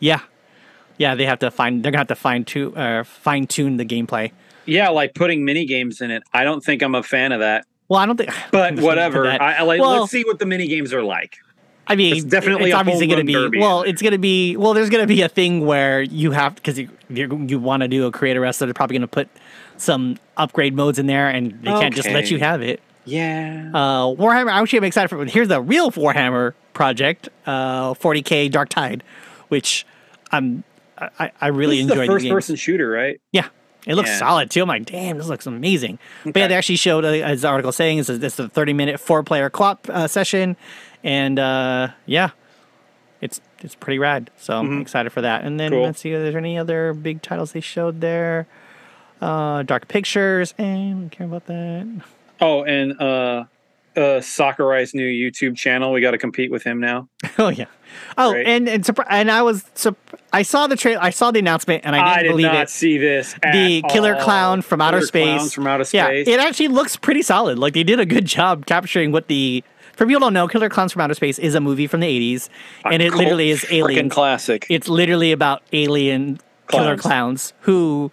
yeah, yeah, they have to find they're gonna have to fine tune uh, fine tune the gameplay. yeah, like putting mini games in it. I don't think I'm a fan of that. Well, I don't think, But whatever. I, I like. Well, let's see what the mini games are like. I mean, It's definitely it's a obviously going to be derby. well. It's going to be well. There's going to be a thing where you have because you you, you want to do a creator wrestler. They're probably going to put some upgrade modes in there, and they can't just let you have it. Yeah. Uh, Warhammer. Actually, I'm excited for. Here's the real Warhammer project. Uh, 40k Darktide, which I'm I, I really this enjoyed. the the first game. person shooter, right? Yeah. It looks Yeah. solid too. I'm like, damn, this looks amazing. But yeah, they actually showed, uh, as the article saying, is it's a 30 minute four player co-op uh, session, and uh, yeah, it's it's pretty rad. So I'm excited for that. And then Mm-hmm. Cool. let's see, is there any other big titles they showed there? Uh, Dark Pictures, and care about that. Oh, and uh, uh, Sakurai's new YouTube channel. We got to compete with him now. Oh yeah. Oh, Right. and and surpri- and I was surp- I saw the trailer. I saw the announcement, and I didn't I did believe not it. see this. The killer all. clown from outer Killer space. clowns from outer Space. Yeah, it actually looks pretty solid. Like they did a good job capturing what the. For people who don't know, Killer Clowns from Outer Space is a movie from the '80s, and it literally is aliens. classic. It's literally about alien killer Clowns. clowns who,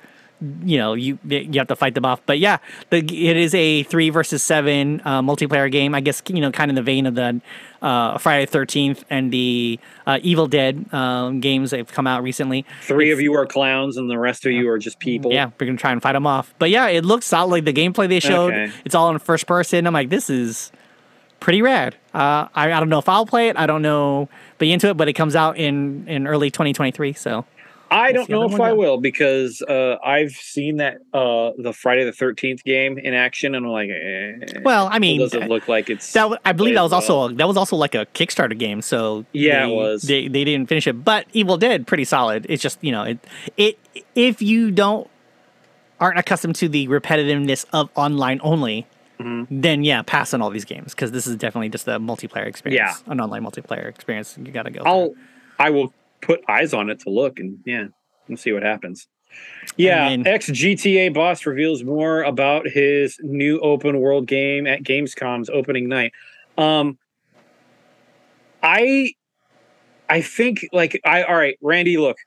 you know, you you have to fight them off. But yeah, the, it is a three versus seven uh, multiplayer game. I guess you know, kind of in the vein of the uh, Friday Thirteenth and the uh, Evil Dead um, games that have come out recently. Three of you are clowns, and the rest of you are just people. Yeah, we're gonna try and fight them off. But yeah, it looks solid. Like the gameplay they showed, Okay. it's all in first person. I'm like, this is pretty rad. Uh, I, I don't know if I'll play it. I don't know, be into it. But it comes out in in early 2023. So I don't know if I will because uh, I've seen that uh, the Friday the Thirteenth game in action, and I'm like, eh, well, I mean, doesn't look like it's that I believe that was played also that was also like a Kickstarter game. So Yeah, it they, was. They, they didn't finish it, but Evil Dead pretty solid. It's just you know it it if you don't aren't accustomed to the repetitiveness of online only. Mm-hmm. Then yeah, pass on all these games because this is definitely just a multiplayer experience, an online multiplayer experience. You got to go. I'll I will put eyes on it to look and yeah, we'll see what happens. Yeah, ex GTA boss reveals more about his new open world game at Gamescom's opening night. Um I I think like I all right, Randy, look.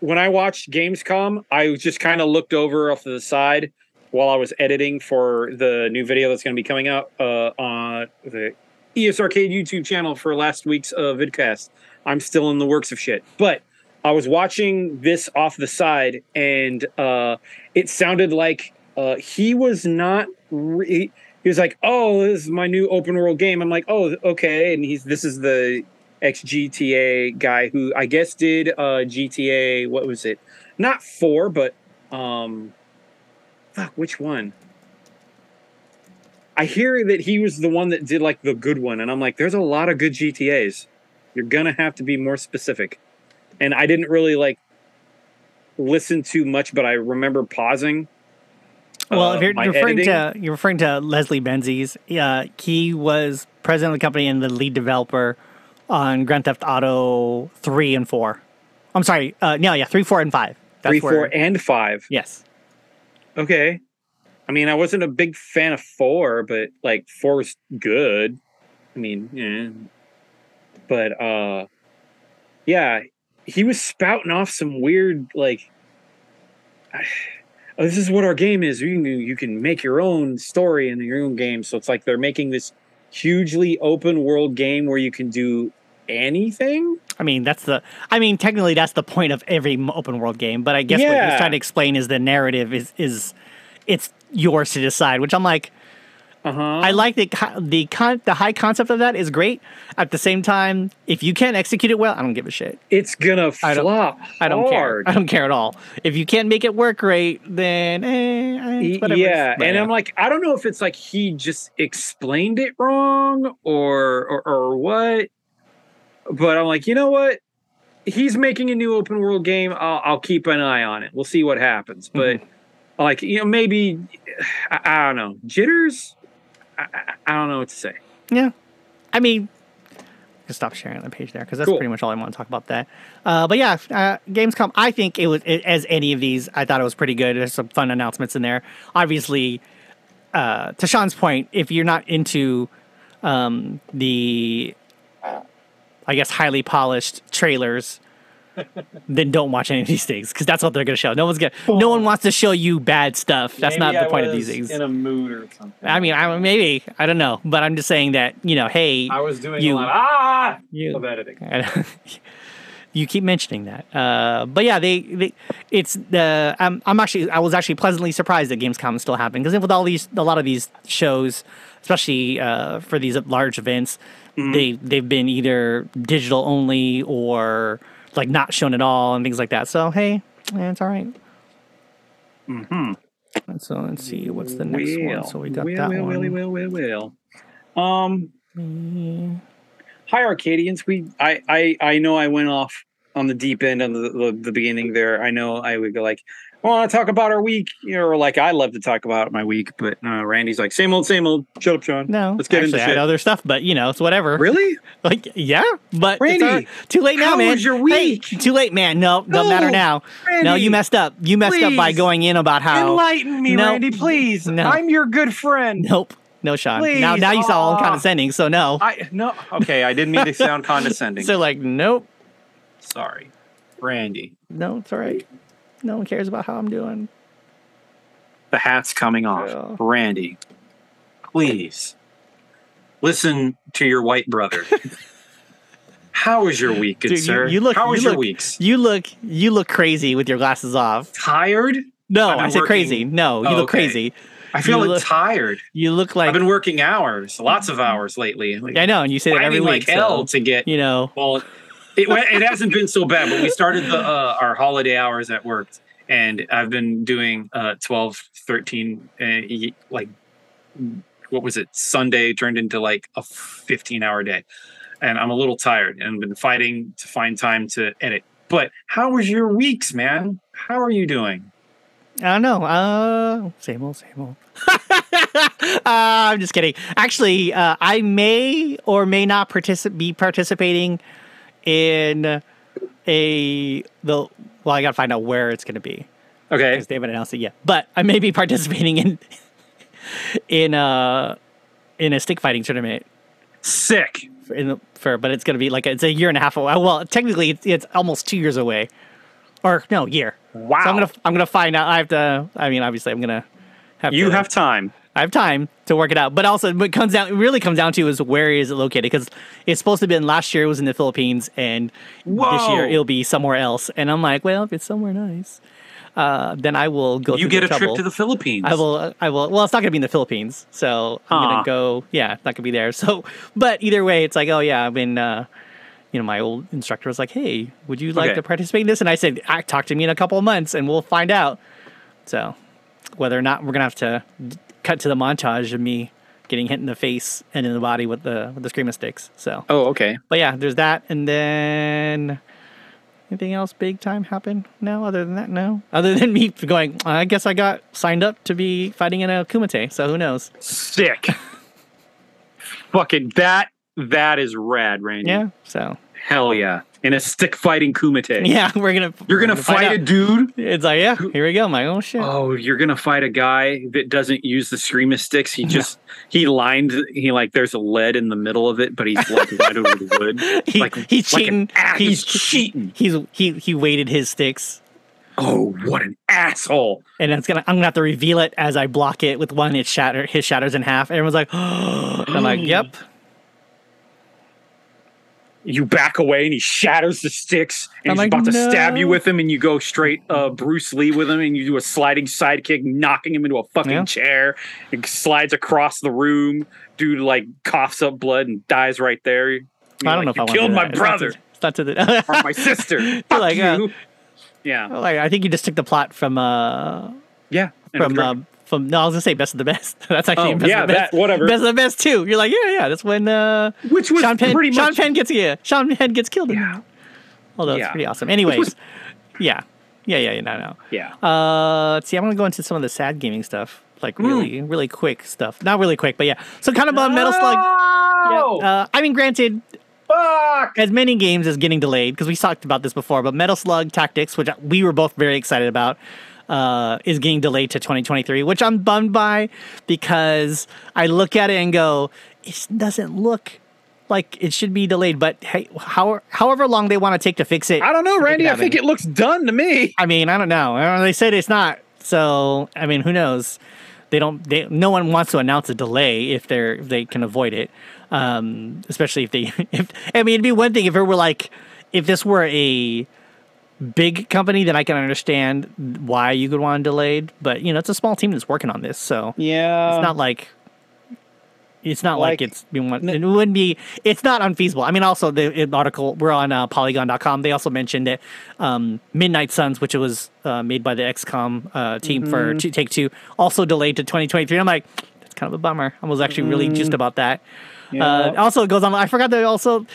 When I watched Gamescom, I just kind of looked over off to the side while I was editing for the new video that's going to be coming out uh, on the ES Arcade YouTube channel for last week's uh, vidcast. I'm still in the works of shit, but I was watching this off the side, and uh, it sounded like uh, he was not. Re- he was like, "Oh, this is my new open world game." I'm like, "Oh, okay." And he's this is the XGTA guy who I guess did uh, GTA. What was it? Not four, but um, fuck, which one? I hear that he was the one that did like the good one, and I'm like, there's a lot of good GTA's. You're gonna have to be more specific. And I didn't really like listen too much, but I remember pausing. Well, uh, if you're referring editing. to you're referring to Leslie Benzies, uh, he was president of the company and the lead developer on Grand Theft Auto three and four. I'm sorry, uh, no, yeah, three, four, and five. That's three, where- four, and five. yes. Okay. I mean, I wasn't a big fan of four, but like four was good. I mean, yeah. But uh yeah, he was spouting off some weird like oh, this is what our game is. You can you can make your own story in your own game. So it's like they're making this hugely open world game where you can do anything. I mean, that's the. I mean, technically, that's the point of every open world game. But I guess what he's Yeah. trying to explain is the narrative is is it's yours to decide. Which I'm like, Uh-huh. I like the the con- the high concept of that is great. At the same time, if you can't execute it well, I don't give a shit. it's gonna I don't- flop. I don't care. I don't care at all. If you can't make it work great, then eh, whatever. yeah But and i'm like i don't know if it's like he just explained it wrong or, or or what but i'm like you know what he's making a new open world game i'll, I'll keep an eye on it we'll see what happens but Mm-hmm. like you know maybe I, I don't know jitters I, I, I don't know what to say Yeah. I mean, just stop sharing the page there because that's Cool. pretty much all I want to talk about that. Uh, but yeah, uh, Gamescom, I think it was, it, as any of these, I thought it was pretty good. There's some fun announcements in there. Obviously, uh, to Sean's point, if you're not into um, the, I guess, highly polished trailers, then don't watch any of these things because that's what they're going to show. No one's gonna, no one wants to show you bad stuff. That's not the point of these things. In a mood or something. I mean, I maybe I don't know, but I'm just saying that you know, hey, I was doing you- a lot. Of, ah, you- of editing. you keep mentioning that. Uh, but yeah, they, they it's the I'm, I'm actually I was actually pleasantly surprised that Gamescom still happened because with all these a lot of these shows, especially uh, for these large events, they they've been either digital only or like not shown at all and things like that. So hey, eh, it's all right. mm-hmm. So let's see what's the next one. So we got well, that well, one. well, well, well, well. um Mm, Hi, Arcadians. We, I, I, I know I went off on the deep end on the, the, the beginning there. I know I would go like, want to talk about our week, you know, or like I love to talk about my week, but uh, Randy's like, same old, same old. Shut up, Sean. No, let's get actually, into shit. other stuff, but you know, it's whatever. Really? Like, yeah, but Randy, right. too late now, how man. was your Hey, too late, man. No, don't No, matter now. no, you messed up. You messed up by going in about how. Enlighten me, No. Randy, please. No. I'm your good friend. Nope, no, Sean. now, Please. now you sound all condescending. So no. I no. Okay, I didn't mean to sound condescending. So like, nope, Sorry, Randy. no, it's all right. No one cares about how I'm doing. The hat's coming off. Yeah. Randy, please listen to your white brother. How was your week, good Dude, you- sir? you look- How you was your look- weeks? You look, you look crazy with your glasses off. Tired? No, I've been I said working- crazy. No, you Oh, look okay. crazy. I feel You like look- tired. You look like I've been working hours, lots of hours lately. Like, I know, and you say that every fighting week. like hell to get. you know, Well, it, it hasn't been so bad, but we started the uh, our holiday hours at work, and I've been doing uh, 12, 13, uh, like what was it? Sunday turned into like a 15 hour day, and I'm a little tired, and been fighting to find time to edit. But how was your weeks, man? How are you doing? I don't know. Uh, same old, same old. uh, I'm just kidding. Actually, uh, I may or may not partici- be participating in a the. Well, I got to find out where it's to be Okay, because they haven't announced it yet. But I may be participating in in a in a stick fighting tournament sick. for, in the, for but it's to be like it's a year and a half away. Well, technically, it's, it's almost two years away, or no, year. Wow, So I'm gonna I'm gonna find out. I have to. I mean, obviously, I'm gonna have you to, have time. I have time to work it out. But also, what comes down, it really comes down to is where is it located? Because it's supposed to be in last year it was in the Philippines, and this year it'll be somewhere else. And I'm like, well, if it's somewhere nice, uh, then I will go. You get a trip to the Philippines. I will. I will. Well, it's not gonna be in the Philippines, so I'm gonna go. Yeah, it's not gonna be there. So, but either way, it's like, oh yeah, I've been. Uh, you know, my old instructor was like, "Hey, would you like Okay. to participate in this?" And I said, "Talk to me in a couple of months, and we'll find out." So, whether or not we're gonna have to cut to the montage of me getting hit in the face and in the body with the with the screaming sticks. So, Oh, okay. but yeah, there's that, and then anything else big time happen? No, other than that, no. Other than me going, I guess I got signed up to be fighting in a kumite. So who knows? Sick. Fucking that that is rad, Randy. Yeah. So Hell yeah. In a stick fighting kumite. yeah, we're gonna You're gonna find fight a dude. It's like yeah, here we go. Like oh shit. Oh, you're gonna fight a guy that doesn't use the screamer sticks. He just he lined he like there's a lead in the middle of it, but he's like lined with wood. He- like he's like cheating. ass- He's- he's cheating. He's he he weighted his sticks, Oh, what an asshole! and it's gonna I'm gonna have to reveal it as I block it with one. It shatter his shatters in half. Everyone's like, oh, I'm like, yep. You back away and he shatters the sticks and I'm he's like, about to stab you with him and you go straight uh, Bruce Lee with him and you do a sliding sidekick, knocking him into a fucking Yeah. chair. It slides across the room. Dude like coughs up blood and dies right there. You're I don't like, know if I killed my not brother not to the. or my sister. Fuck like, you. uh, yeah, like I think you just took the plot from uh yeah. From um, from no I was gonna say best of the best. That's actually Oh, best yeah, of the best. that- whatever. Best of the best too. You're like yeah yeah. That's when uh which was Sean Penn pretty Sean. Penn gets yeah Sean Penn gets killed. Yeah. Although it's pretty awesome. Anyways, was- yeah yeah yeah yeah no no. yeah. Uh, let's see. I'm gonna go into some of the sad gaming stuff, like Hmm. really, really quick stuff. Not really quick, but yeah. So kind of on Metal Slug. Yeah, uh, I mean, granted, Fuck! as many games as getting delayed because we talked about this before, but Metal Slug Tactics, which we were both very excited about, uh, is getting delayed to 2023, which I'm bummed by because I look at it and go, it doesn't look like it should be delayed. But hey, how, however long they want to take to fix it, I don't know, Randy. I think it looks done to me. I mean, I don't know. They said it's not. So, I mean, who knows? They don't. They no one wants to announce a delay if they're if they can avoid it. Um, especially if they. If I mean, it'd be one thing if it were like if this were a big company, then I can understand why you could want it delayed. But you know, it's a small team that's working on this, so Yeah. it's not like it's not like, Like- it's being one. It wouldn't be. It's not unfeasible. I mean, also the article we're on uh, Polygon.com. They also mentioned that um, Midnight Suns, which was uh, made by the XCOM uh, team for Two Take Two, also delayed to 2023. I'm like, kind of a bummer. I was actually really just about that. Uh, also, it goes on. I forgot that also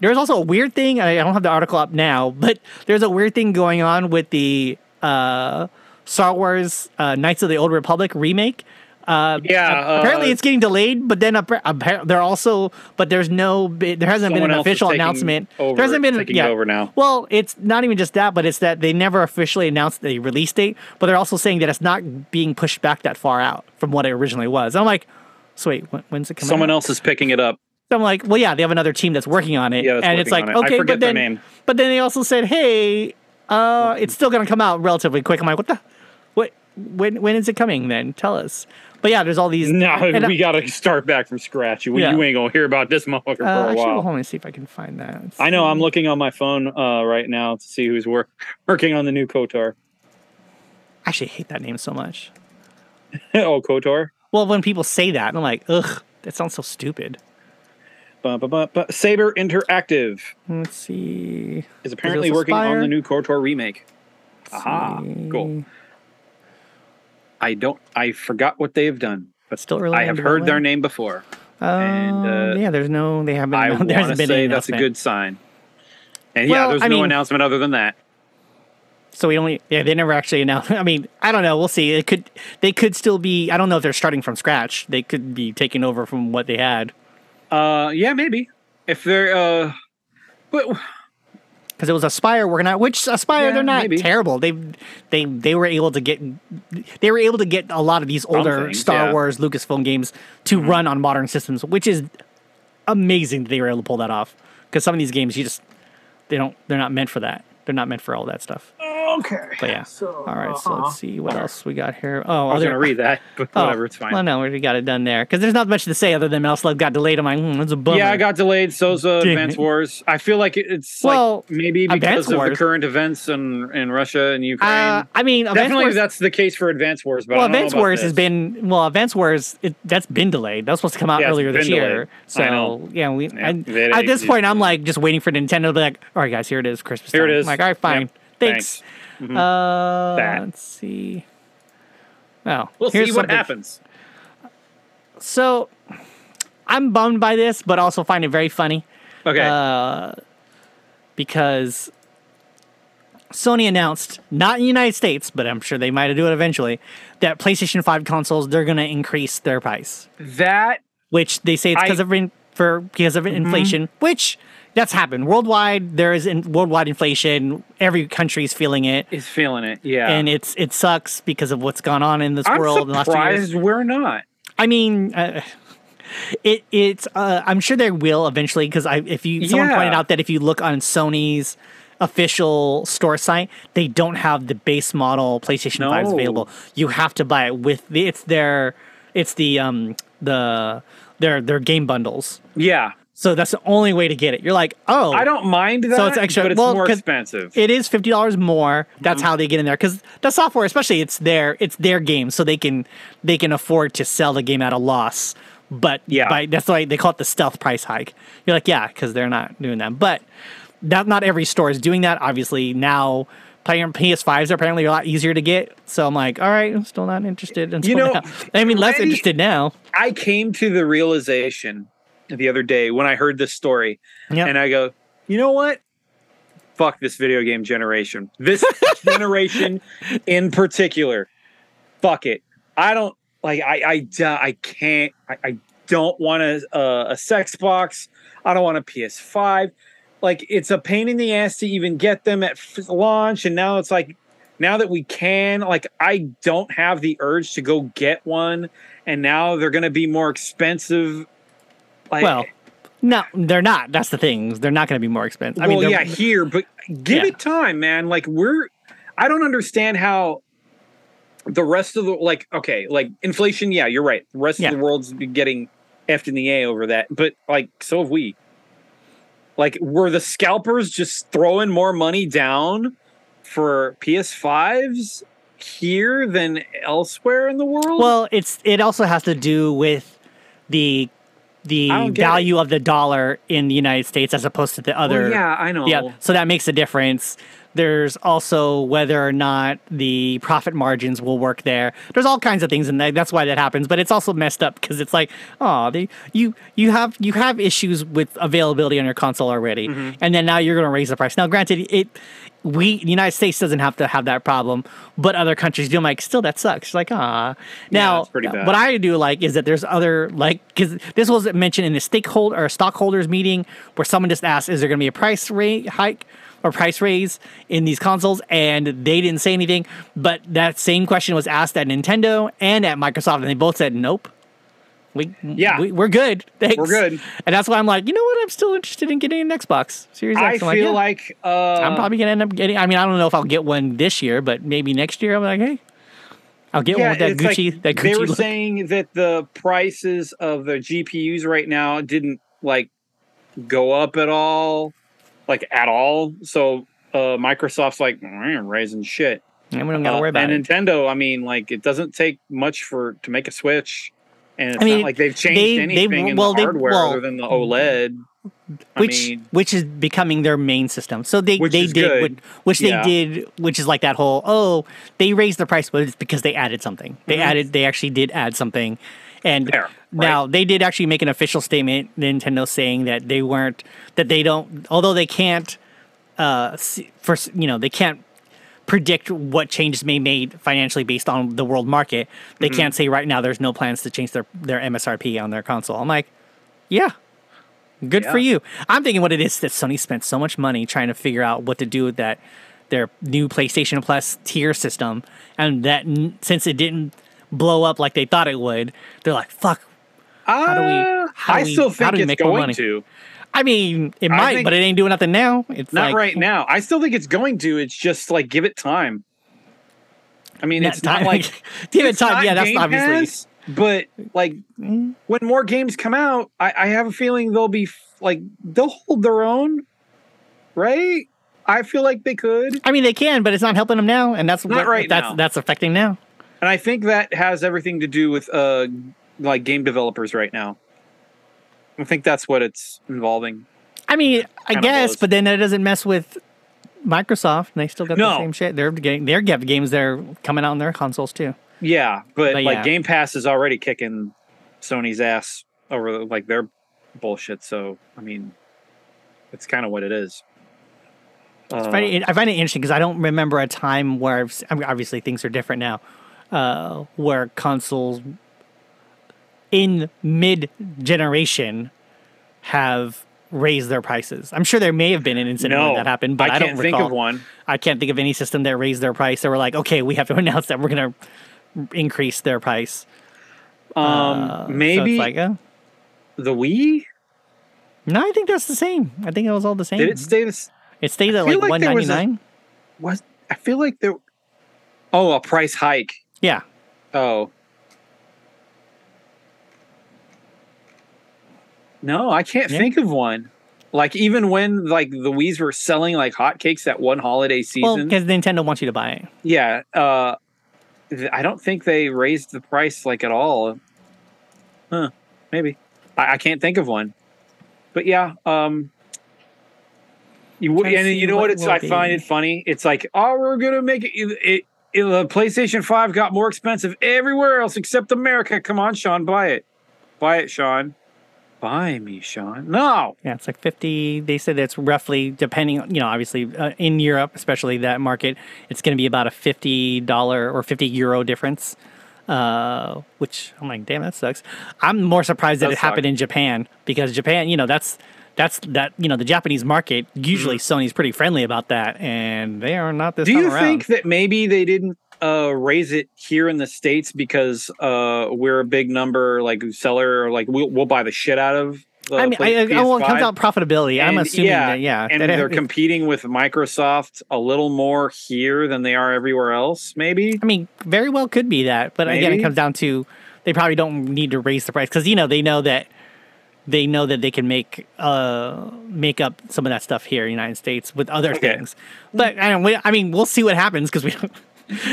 there's also a weird thing. I I don't have the article up now, but there's a weird thing going on with the uh, Star Wars uh, Knights of the Old Republic remake. Uh, Yeah, apparently uh, it's getting delayed, but then appar- appar- they're also, but there's no, there hasn't been an official announcement. over- there hasn't been, yeah. over now. Well, it's not even just that, but it's that they never officially announced the release date, but they're also saying that it's not being pushed back that far out from what it originally was. I'm like, so wait, when, when's it coming? Someone out? else is picking it up. So I'm like, well, yeah, they have another team that's working on it, Yeah, and it's like, it. I okay, forget but their then, name. but then they also said, hey, uh, it's still gonna come out relatively quick. I'm like, what the, what, when, when is it coming? Then tell us. But yeah, there's all these. No, and I- we got to start back from scratch. You, Yeah. you ain't gonna hear about this motherfucker for Uh, a actually, while. hold on, let me see if I can find that. Let's I know. see. I'm looking on my phone uh, right now to see who's work, working on the new Kotor. I actually hate that name so much. oh, Kotor. Well, when people say that, I'm like, ugh, that sounds so stupid. Ba, ba, ba, ba. Saber Interactive Let's see. is apparently working on the new Kotor remake. Let's Aha, see. cool. I don't. I forgot what they've done, but Still early. I have heard their name before. Um, and, uh, yeah, there's no. They haven't. I want to been say that's a good sign. And yeah, there's I no mean- announcement other than that. So we only. Yeah, they never actually announced. I mean, I don't know. We'll see. It could. They could still be. I don't know if they're starting from scratch. They could be taking over from what they had Uh, yeah, maybe if they're uh, but because it was Aspyr working out. Which Aspyr, Yeah, they're not maybe. terrible. They, they, they were able to get. They were able to get a lot of these older things, Star yeah. Mm-hmm. Wars Lucasfilm games to run on modern systems, which is amazing that they were able to pull that off. Because some of these games, you just they don't. They're not meant for that. They're not meant for all that stuff. Okay. But yeah. So, All right. So uh-huh. let's see what else we got here. Oh, I was are gonna read that, but Oh, whatever, it's fine. Well, no, we got it done there because there's not much to say other than Metal Slug got delayed. I'm like, hmm, that's a bummer. Yeah, I got delayed. So's uh, Advance. Wars. I feel like it's Well, like maybe Advance because of the current events in in Russia and Ukraine. Uh, I mean, Advance Definitely, Wars, that's the case for Advance Wars. But well, I Advance about Wars has been well, Advance Wars it, that's been delayed. That was supposed to come out Yeah, earlier this been year. delayed. So I know. yeah, we Yeah, I- at this point, I'm like just waiting for Nintendo to be like, all right, guys, here it is, Christmas. Here it time." is. I'm like, all right, fine, Yep. thanks. Mhm. Uh, That. let's see. Well, We'll here's see what something- happens. So, I'm bummed by this, but also find it very funny. Okay. Uh, because Sony announced, not in the United States, but I'm sure they might do it eventually, that PlayStation 5 consoles they're going to increase their price, that which they say it's because of in, for because of inflation, which that's happened worldwide. There is in, worldwide inflation. Every country is feeling it, is feeling it. Yeah. and it's it sucks because of what's gone on in this I'm world in the last surprised we're not. I mean, uh, it it's. Uh, I'm sure there will eventually because I if you someone Yeah. pointed out that if you look on Sony's official store site, they don't have the base model PlayStation 5s No. available. You have to buy it with the it's their it's the um the their their game bundles. Yeah. So that's the only way to get it. You're like, oh, I don't mind that. So it's extra- but it's well, more expensive. it is fifty dollars more. That's Mm-hmm. how they get in there because the software, especially, it's their it's their game, so they can they can afford to sell the game at a loss. But Yeah. by, that's why they call it the stealth price hike. You're like, yeah, because they're not doing that. But that not every store is doing that. Obviously, now playing PS5s are apparently a lot easier to get. So I'm like, all right, I'm still not interested. You know, now. I mean, less interested now. I came to the realization the other day when I heard this story, Yeah. and I go, you know what? Fuck this video game generation. This generation in particular. Fuck it. I don't like. I I I can't. I, I don't want a, a a sex box. I don't want a PS5. Like it's a pain in the ass to even get them at f- launch, and now it's like now that we can, like I don't have the urge to go get one, and now they're going to be more expensive. Like, well, no, they're not. That's the thing. They're not going to be more expensive. I mean, well, they're- yeah, here, but give Yeah. it time, man. Like we're, I don't understand how the rest of the like, okay, like inflation. Yeah, you're right. The rest Yeah. of the world's getting effed in the a over that, but like, so have we. Like, were the scalpers just throwing more money down for PS5s here than elsewhere in the world? Well, it's it also has to do with the the value of the dollar in the United States as opposed to the Well, other. yeah, I know. Yeah, so that makes a difference. There's also whether or not the profit margins will work there. There's all kinds of things, and that- that's why that happens. But it's also messed up because it's like, oh, they you you have you have issues with availability on your console already, Mm-hmm. and then now you're going to raise the price. Now, granted, it we the United States doesn't have to have that problem, but other countries do. I'm like, still that sucks. Like, ah. Now, bad. what I do like is that there's other like because this was mentioned in the stakeholder or stockholders meeting where someone just asked, is there going to be a price rate hike? Or price raise in these consoles, and they didn't say anything. But that same question was asked at Nintendo and at Microsoft, and they both said nope. We Yeah. we, we're good. Thanks. We're good. And that's why I'm like, you know what? I'm still interested in getting an Xbox Series I X. feel I'm yeah. like uh, I'm probably gonna end up getting. I mean, I don't know if I'll get one this year, but maybe next year. I'm like, hey, I'll get one with that it's like Gucci. that Gucci they were look. saying that the prices of the GPUs right now didn't like go up at all, like at all. So uh, Microsoft's like "Mm, raising shit. and we don't gotta Uh, worry about and it. Nintendo, I mean, like it doesn't take much for to make a Switch, and it's I mean, not like they've changed they- they- anything in well, the they- hardware well, other than the OLED. I Which mean, which is becoming their main system. So they they did which Yeah. they did, which is like that whole oh they raised the price, but it's because they added something. They Mhm. added they actually did add something, and Fair, now they did actually make an official statement. Nintendo saying that they weren't that they don't although they can't uh for you know they can't predict what changes may be made financially based on the world market. They Mm-hmm. can't say right now there's no plans to change their their MSRP on their console. I'm like, yeah. Good for you. I'm thinking what it is that Sony spent so much money trying to figure out what to do with that their new PlayStation Plus tier system, and that n- since it didn't blow up like they thought it would, they're like, "Fuck." how do we- how do I we- still how think do we it's make going money? to. I mean, it I might, but it ain't doing nothing now. It's Not like, right now. I still think it's going to. It's just like give it time. I mean, it's not like give it time. Yeah, that's Game obviously. Pass, but like Mm. when more games come out, I, I have a feeling they'll be f- like they'll hold their own, right? I feel like they could, I mean, they can, but it's not helping them now, and that's Not what, right that's now. that's affecting now. and I think that has everything to do with uh like game developers right now. I think that's what it's involving. I mean, I guess, but then that doesn't mess with Microsoft. And they still got the same shit. They're getting they're getting games that are coming out on their consoles too. Yeah, but, But like yeah. Game Pass is already kicking Sony's ass over like their bullshit. So I mean, it's kind of what it is. I Uh, find it, I find it interesting because I don't remember a time where I've, I mean, obviously things are different now, uh, where consoles in mid generation have raised their prices. I'm sure there may have been an incident no, where that happened, but I, I don't can't think of one. I can't think of any system that raised their price. They were like, okay, we have to announce that we're going to increase their price. Um, Uh, maybe it's like, uh, the Wii. no, I think that's the same. I think it was all the same. Did it stay this? It stayed at like like was a- 199. Was I feel like there? Oh, a price hike. Yeah. Oh. No, I can't Yeah. think of one. Like even when like the Wii's were selling like hotcakes that one holiday Well, season. because Nintendo wants you to buy it. yeah, uh, I don't think they raised the price like at all. Huh? Maybe. I, I can't think of one. But yeah, um, you would, and you know what what? It's I find it funny. It's like, oh, we're gonna make it. it, it it- the PlayStation Five got more expensive everywhere else except America. Come on, Sean, buy it. Buy it, Sean. Buy me, Sean. No. Yeah, it's like 50. They said that's roughly, depending, you know, obviously uh, in Europe, especially that market, it's going to be about a $50 or 50 euro difference. Uh, which I'm like, damn, that sucks. I'm more surprised that Does it happened in Japan because Japan, you know, that's that's that you know the Japanese market. Usually, Sony's pretty friendly about that, and they are not this Mm-hmm. Do you around. think that maybe they didn't uh, raise it here in the states because uh, we're a big number like seller, or like we'll, we'll buy the shit out of? The I mean, I, I, oh, it comes PS5? out profitability. I'm assuming yeah, that, yeah, and that they're competing with Microsoft a little more here than they are everywhere else. Maybe I mean, very well could be that, but again, it comes down to they probably don't need to raise the price because you know they know that they know that they can make uh make up some of that stuff here in the United States with other Okay. things. But I don't. we- I mean, we'll see what happens because we. don't-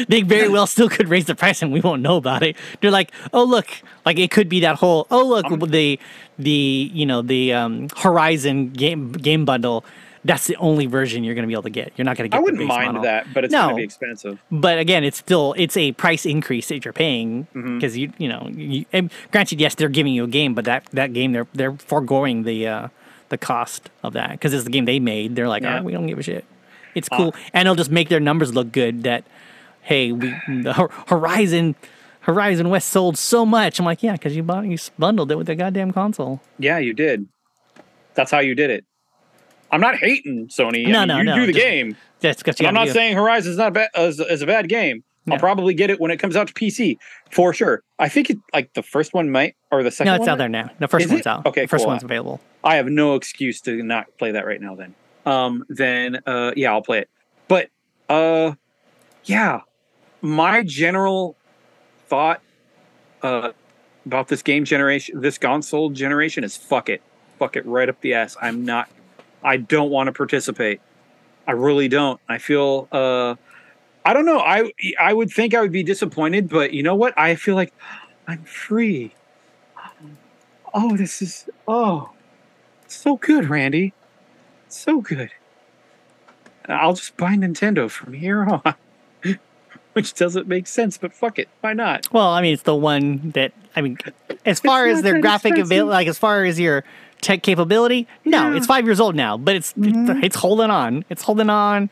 They very well still could raise the price and we won't know about it. They're like, oh look, like it could be that whole oh look Um, the the you know the um, Horizon game game bundle. That's the only version you're going to be able to get. You're not going to get. I wouldn't mind model. that, but it's No. going to be expensive. But again, it's still it's a price increase that you're paying Mm-hmm. because you you know you, and granted yes they're giving you a game, but that that game they're they're foregoing the uh, the cost of that because it's the game they made. They're like, Yeah. oh, we don't give a shit. It's cool, and it'll just make their numbers look good. That hey, we the Horizon Horizon West sold so much. I'm like, yeah, because you bought you bundled it with the goddamn console. Yeah, you did. That's how you did it. I'm not hating Sony. I No, mean, no, you no, do the just- game. That's because I'm not saying Horizon's not bad is, is a bad game. No. I'll probably get it when it comes out to PC for sure. I think it like the first one might or the second No, it's one out there now. The first Is one's it? out. Okay, the first cool. one's available. I have no excuse to not play that right now then. Um then uh yeah, I'll play it. But uh yeah, my general thought uh about this game generation this console generation is fuck it. Fuck it right up the ass. I'm not I don't want to participate. I really don't. I feel uh I don't know. I I would think I would be disappointed, but you know what? I feel like I'm free. Oh, this is oh so good, Randy. So good. I'll just buy Nintendo from here on. Which doesn't make sense, but fuck it. Why not? Well, I mean, it's the one that I mean, as far as their graphic avail, like as far as your tech capability, no, Yeah. Mm-hmm. it's five years old now, but it's, it's it's holding on. It's holding on.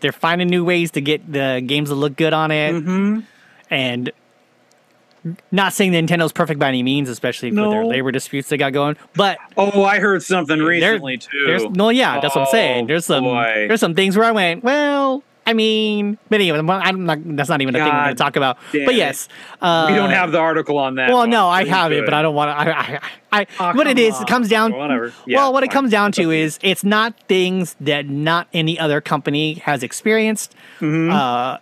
They're finding new ways to get the games to look good on it, Mm-hmm. and not saying Nintendo's perfect by any means, especially for their labor disputes they got going. But Oh, I heard something recently too. no, yeah, that's what I'm saying. Oh, There's some boy. there's some things where I went, well. I mean, but anyway, I'm not, that's not even a thing I'm going to talk about. But yes, uh, we don't have the article on that. Well, no, I have it, but I don't want to. I, I, I, Oh, what it is, it comes down. Whatever. Yeah, well, what it comes down to is it's not things that not any other company has experienced Mm-hmm. uh,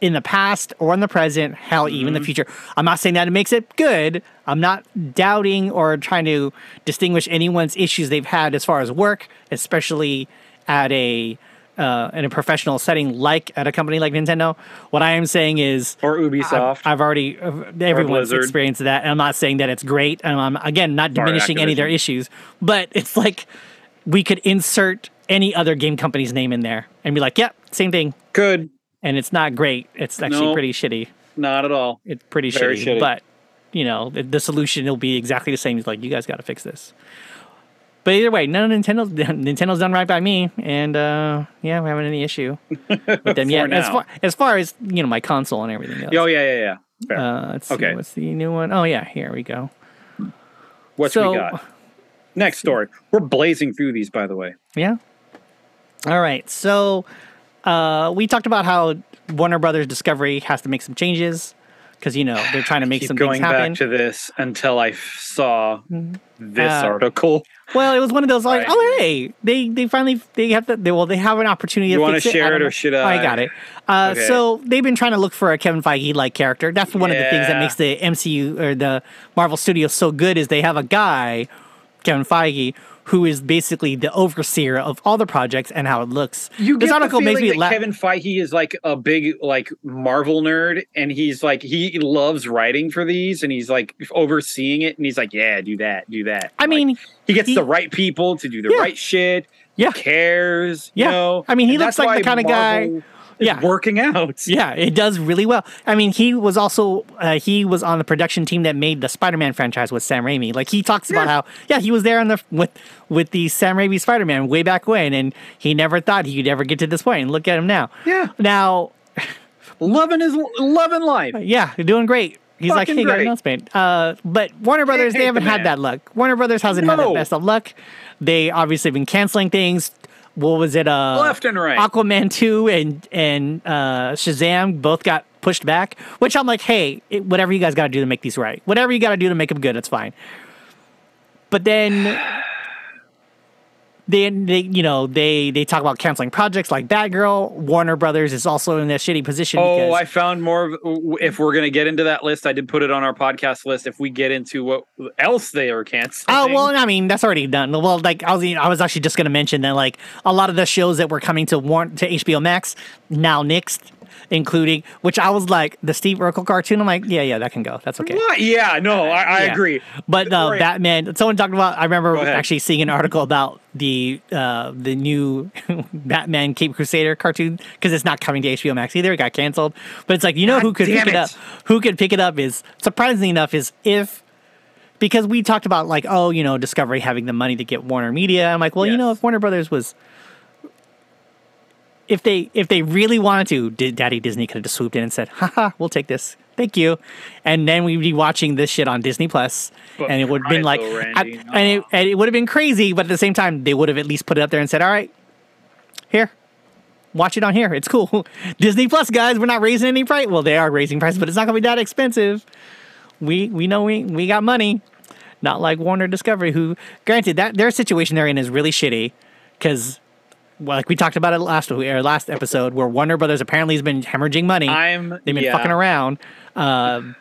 in the past or in the present. Hell, even the Mm-hmm. future. I'm not saying that it makes it good. I'm not doubting or trying to distinguish anyone's issues they've had as far as work, especially at a. Uh, in a professional setting, like at a company like Nintendo, what I am saying is, or Ubisoft. I've, I've already uh, everyone's experienced that, and I'm not saying that it's great, and I'm again not diminishing any of their issues, but it's like we could insert any other game company's name in there and be like, "Yep, same thing," Good. and it's not great. It's actually No. pretty shitty. Not at all. It's pretty shitty, shitty. but you know the, the solution will be exactly the same. It's like you guys got to fix this. But either way, none of Nintendo's Nintendo's done right by me, and uh, yeah, we're having any issue with them yet. As far as far as you know, my console and everything else. Oh yeah, yeah, yeah. Uh, let's see, Okay. what's the new one? Oh yeah, here we go. What so- we got? Next story. We're blazing through these, by the way. Yeah. All right. So uh, we talked about how Warner Brothers Discovery has to make some changes because you know they're trying to make some going things happen. back to this until I f- saw this Uh, article. well, it was one of those like, Right. oh hey, they they finally they have the they, well they have an opportunity You to fix it. share I it or should I I? got it. Uh, Okay. So they've been trying to look for a Kevin Feige like character. That's one of the things that makes the MCU or the Marvel Studios so good is they have a guy, Kevin Feige. Who is basically the overseer of all the projects and how it looks? You this article makes me laugh. Kevin Feige is like a big like Marvel nerd, and he's like he loves writing for these, and he's like overseeing it, and he's like, yeah, do that, do that. I Like, mean, he gets he- the right people to do the Yeah. right shit. Yeah. cares. Yeah. You know? I mean, he And looks like the guy- Marvel is Yeah. working out. Yeah, it does really well. I mean, he was also uh, he was on the production team that made the Spider-Man franchise with Sam Raimi. Like he talks about Yeah. how yeah he was there on the with with the Sam Raimi Spider-Man way back when, and he never thought he could ever get to this point. And look at him now. Yeah. Now, loving his loving life. yeah, doing great. He's like, hey, got an great. announcement. Uh, but Warner Brothers, they haven't the had that luck. Warner Brothers hasn't had the best of luck. They obviously have been canceling things. What was it? Uh, Left and right. Aquaman 2 and and uh, Shazam both got pushed back, which I'm like, hey, it, whatever you guys got to do to make these right, whatever you got to do to make them good, it's fine. But then, then they, you know, they they talk about canceling projects like Batgirl. Warner Brothers is also in a shitty position. Oh, I found more. Of, if we're gonna get into that list, I did put it on our podcast list. If we get into what else they are canceling. Oh well, I mean that's already done. Well, like I was, I was actually just going to mention that like a lot of the shows that were coming to warn to HBO Max now nixed, including which I was like the Steve Urkel cartoon. I'm like, yeah, yeah, that can go. That's okay. What? Yeah, no, I, I Yeah. agree. But uh, Right. Batman. Someone talked about. I remember actually seeing an article about the uh, the new Batman Caped Crusader cartoon because it's not coming to HBO Max either. It got canceled. But it's like you know God who could pick damn it up. Who could pick it up is surprisingly enough is if because we talked about like oh you know Discovery having the money to get Warner Media. I'm like well you know if Warner Brothers was if they if they really wanted to, Daddy Disney could have just swooped in and said, "Haha, we'll take this, thank you," and then we'd be watching this shit on Disney Plus, and it would have been right like, though, I- and, it, and it would have been crazy, but at the same time, they would have at least put it up there and said, "All right, here." Watch it on here. It's cool. Disney Plus, guys. We're not raising any price. Well, they are raising prices, but it's not gonna be that expensive. We we know we we got money. Not like Warner Discovery, who, granted, that their situation they're in is really shitty, because, well, like we talked about it last or last episode, where Warner Brothers apparently has been hemorrhaging money. I'm They've been yeah. fucking around. Um,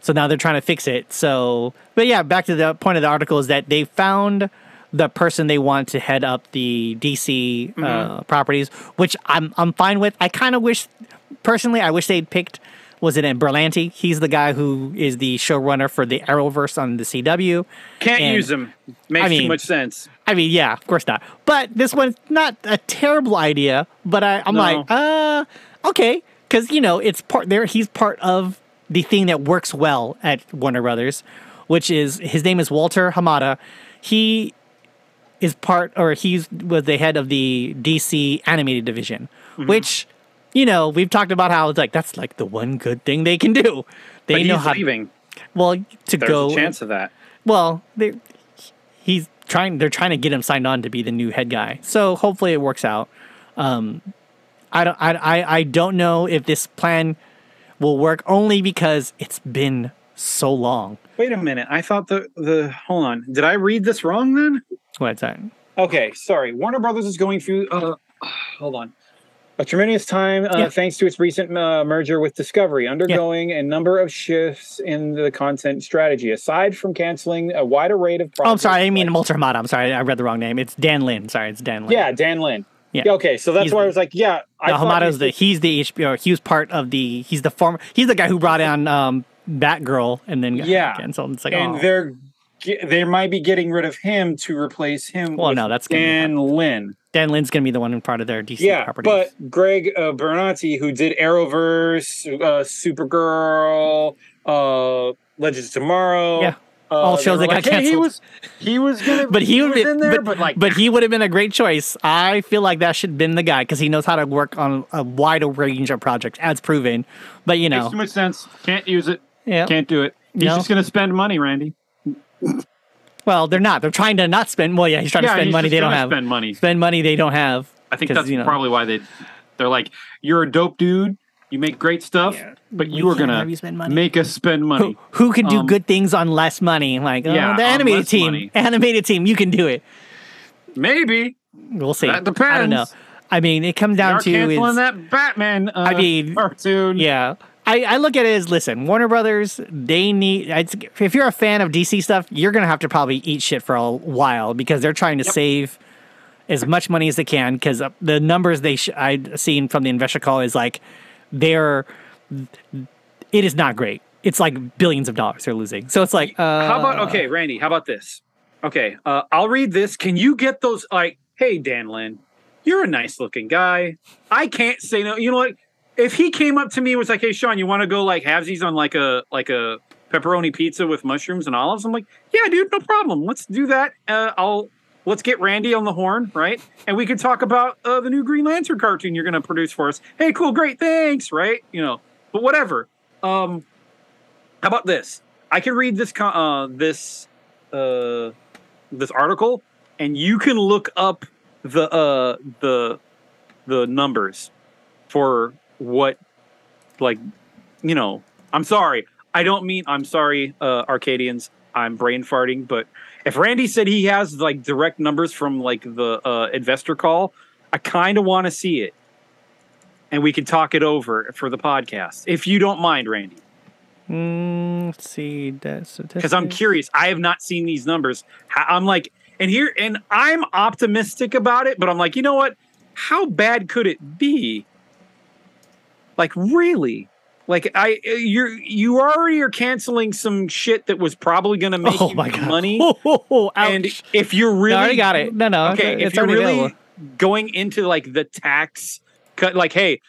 so now they're trying to fix it. So, but yeah, back to the point of the article is that they found the person they want to head up the DC Mm-hmm. uh, properties, which I'm I'm fine with. I kind of wish, personally, I wish they'd picked. Was it in Berlanti? He's the guy who is the showrunner for the Arrowverse on the CW. Can't And- use him. Makes I mean- too much sense. I mean, yeah, of course not. But this one's not a terrible idea. But I, I'm No. like, uh, okay, because you know it's part there. He's part of the thing that works well at Warner Brothers, which is his name is Walter Hamada. He is part, or he's was the head of the DC animated division, Mm-hmm. which you know we've talked about how it's like that's like the one good thing they can do. They But know he's how leaving. well to There's go a chance of that. well, they he's trying. They're trying to get him signed on to be the new head guy. So hopefully it works out. Um, I don't. I, I. I don't know if this plan will work only because it's been so long. Wait a minute. I thought the the hold on. Did I read this wrong then? What's that? Okay, sorry. Warner Brothers is going through. Uh, hold on. A tremendous time, uh, Yeah. thanks to its recent uh, merger with Discovery, undergoing a number of shifts in the content strategy. Aside from canceling a wide array of. Oh, I'm sorry. I mean like- Walter Hamada. I'm sorry. I read the wrong name. It's Dan Lin. Sorry, it's Dan Lin. Yeah, Dan Lin. Yeah. Okay, so that's He's why I was like, yeah. I No, Hamada's the he's the HBO. He was part of the. He's the former. He's the guy who brought on um, Batgirl and then got Yeah. canceled. It's like and oh. they're they might be getting rid of him to replace him. Well, with no, that's Dan Lin. Dan Lin's gonna be the one in part of their DC Yeah, properties. but Greg uh, Berlanti, who did Arrowverse, uh, Supergirl, uh, Legends of Tomorrow, Yeah. uh, All shows were that got like, hey, He was he was gonna, but he, would was be, in there, but, but, like, but he would have been a great choice. I feel like that should have been the guy because he knows how to work on a wide range of projects, as proven. But you makes know, too much sense. Can't use it. yeah. Can't do it. He's No. just gonna spend money, Randy. Well, they're not. They're trying to not spend. Well, yeah, he's trying to spend money they don't have. Spend money. Spend money they don't have. I think that's you know, probably why they they're like, you're a dope dude. You make great stuff, Yeah. but We you are gonna you spend money. make us spend money. Who, who can do Um, good things on less money? Like oh, Yeah, the animated team, money. animated team, you can do it. Maybe We'll see. That depends. I don't know. I mean, it comes they down are to canceling is, that Batman. Uh, I mean, cartoon. Yeah. I, I look at it as listen, Warner Brothers, they need, it's, if you're a fan of DC stuff, you're going to have to probably eat shit for a while because they're trying to save as much money as they can because the numbers they sh- I've seen from the investor call is like they're, it is not great. It's like billions of dollars they're losing. So it's like, uh, How about okay, Randy? How about this? Okay, uh, I'll read this. Can you get those? Like, hey, Dan Lin, you're a nice looking guy. I can't say no. You know what? If he came up to me and was like, "Hey, Sean, you want to go like halvesies on like a like a pepperoni pizza with mushrooms and olives?" I'm like, "Yeah, dude, no problem. Let's do that. Uh, I'll let's get Randy on the horn, right? And we can talk about uh, the new Green Lantern cartoon you're going to produce for us. Hey, cool, great, thanks, right? You know, but whatever. Um, how about this? I can read this uh, this uh, this article, and you can look up the uh, the the numbers for what like you know. I'm sorry. I don't mean I'm sorry, uh, Arcadians. I'm brain farting, but if Randy said he has like direct numbers from like the uh, investor call, I kind of want to see it, and we can talk it over for the podcast if you don't mind, Randy mm, let's see. That because I'm curious. I have not seen these numbers. i'm like, and here, and I'm optimistic about it, but I'm like, you know what? How bad could it be? Like, really? Like, I you're you already are canceling some shit that was probably going to make Oh you money. Oh, oh, oh, and if you're really I already got it. No, no. okay, it's, if it's you're really available. going into like the tax cut, like, hey,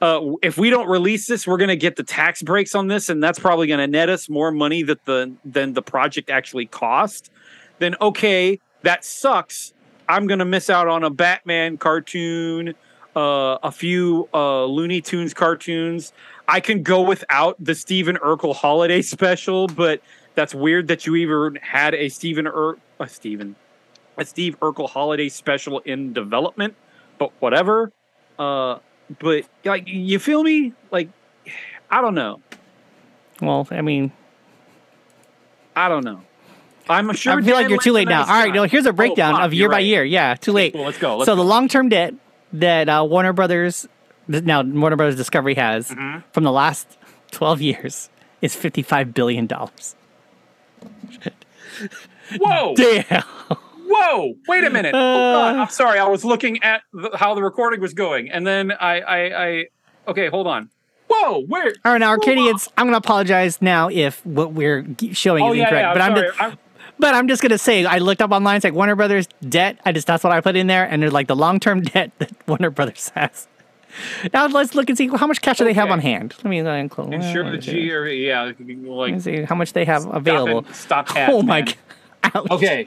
uh, if we don't release this, we're going to get the tax breaks on this, and that's probably going to net us more money that the than the project actually cost. Then okay, that sucks. I'm going to miss out on a Batman cartoon, uh, a few uh, Looney Tunes cartoons. I can go without the Stephen Urkel holiday special, but that's weird that you even had a Stephen Ur- a Stephen a Steve Urkel holiday special in development. But whatever. Uh, but like you feel me? Like I don't know. Well, I mean, I don't know. I'm sure. I feel like you're too late now. All right, no, here's a breakdown Oh, of year by right. year. Yeah, too late. Well, let's go. Let's so go. the long-term debt that uh, Warner Brothers now Warner Brothers Discovery has Mm-hmm. from the last 12 years is 55 billion dollars. Whoa! Damn. Whoa! Wait a minute. Hold on. Uh. I'm sorry. I was looking at the, how the recording was going, and then I, I, I. Okay, hold on. Whoa! Where? All right, now Arcadians, I'm going to apologize now if what we're showing Oh is yeah, incorrect, yeah. I'm but I'm just, I'm- but I'm just going to say I looked up online it's like Warner Brothers debt. I just that's what I put in there and there's like the long-term debt that Warner Brothers has. Now let's look and see how much cash do they have on hand. Let me uh, include. Ensure the G or yeah, Let me like see how much they have stop available. it, Stop ads, Oh my man. god. Okay.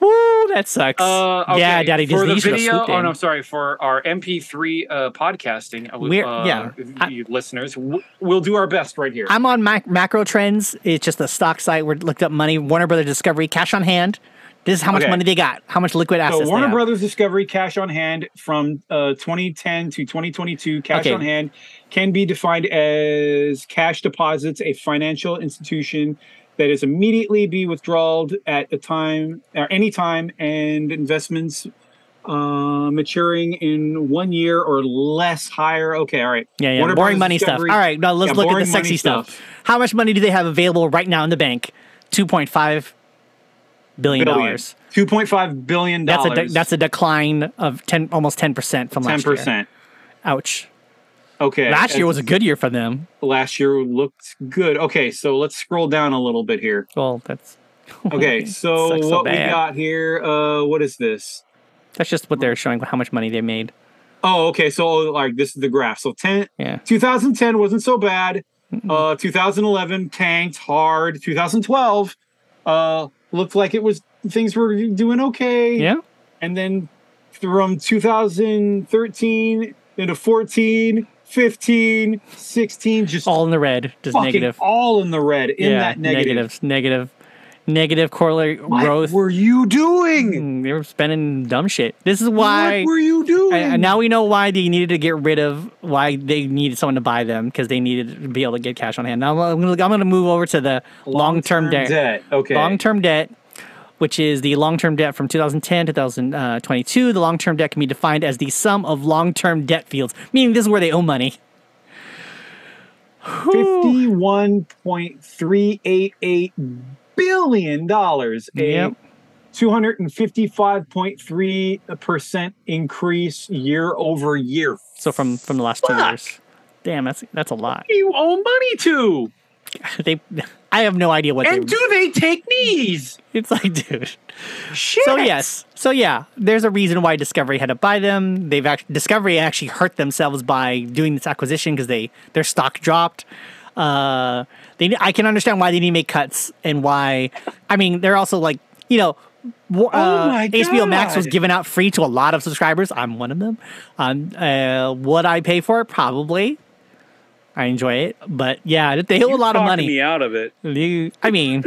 Woo, that sucks. Uh, okay. Yeah, Daddy for Disney. the should have video. Oh no, sorry. For our MP3 uh, podcasting, uh, We're- uh, yeah. I- listeners, we'll do our best right here. I'm on mac- macro trends. It's just a stock site where looked up money. Warner Brothers Discovery, cash on hand. This is how much Okay. money they got. How much liquid assets So Warner. Brothers Discovery cash on hand from uh, 2010 to 2022 cash Okay. on hand can be defined as cash deposits a financial institution that is immediately be withdrawed at a time or any time and investments uh, maturing in one year or less higher. Okay, all right. Yeah, yeah. Warner boring Brothers money stuff. All Discovery- right, now let's Yeah, look at the sexy stuff. stuff. How much money do they have available right now in the bank? Two point five billion dollars. 2.5 billion dollars. That's a de- that's a decline of ten, almost ten percent from last year. 10%. Ouch. Okay. Last year was a good year for them. last year looked good. Okay, so let's scroll down a little bit here. Well, that's Okay, so so what we got here? Uh, what is this? that's just what they're showing. How much money they made. Oh, okay. So like this is the graph. So 10, Yeah. 2010 wasn't so bad. Uh, 2011 tanked hard. 2012 uh looked like it was things were doing okay. Yeah. And then from 2013 into 14, 15, 16, just All in the red. Just negative. all in the red in yeah. that negative. negatives. Negative. Negative corollary What growth. were you doing? Mm, They were spending dumb shit. This is why. what were you doing? And now we know why they needed to get rid of why they needed someone to buy them because they needed to be able to get cash on hand. Now I'm I'm gonna move over to the long-term debt. Okay. Long-term debt, which is the long-term debt from 2010 to 2022. The long-term debt can be defined as the sum of long-term debt fields, meaning this is where they owe money. Fifty-one point three eight eight billion dollars. Yep. Two hundred and fifty-five point three percent increase year over year. So from from the last two years. Damn, that's that's a lot. You owe money to, They, I have no idea what and they. do they take knees? It's like, dude. Shit. So yes, so yeah, there's a reason why Discovery had to buy them. They've actually Discovery actually hurt themselves by doing this acquisition because they their stock dropped. Uh, they I can understand why they need to make cuts and why. I mean, they're also like you know. w- Uh, Oh my HBO Max was given out free to a lot of subscribers. I'm one of them. Um, uh, would I pay for it? Probably. I enjoy it, but yeah, they owe a lot of money. me out of it, You- I mean,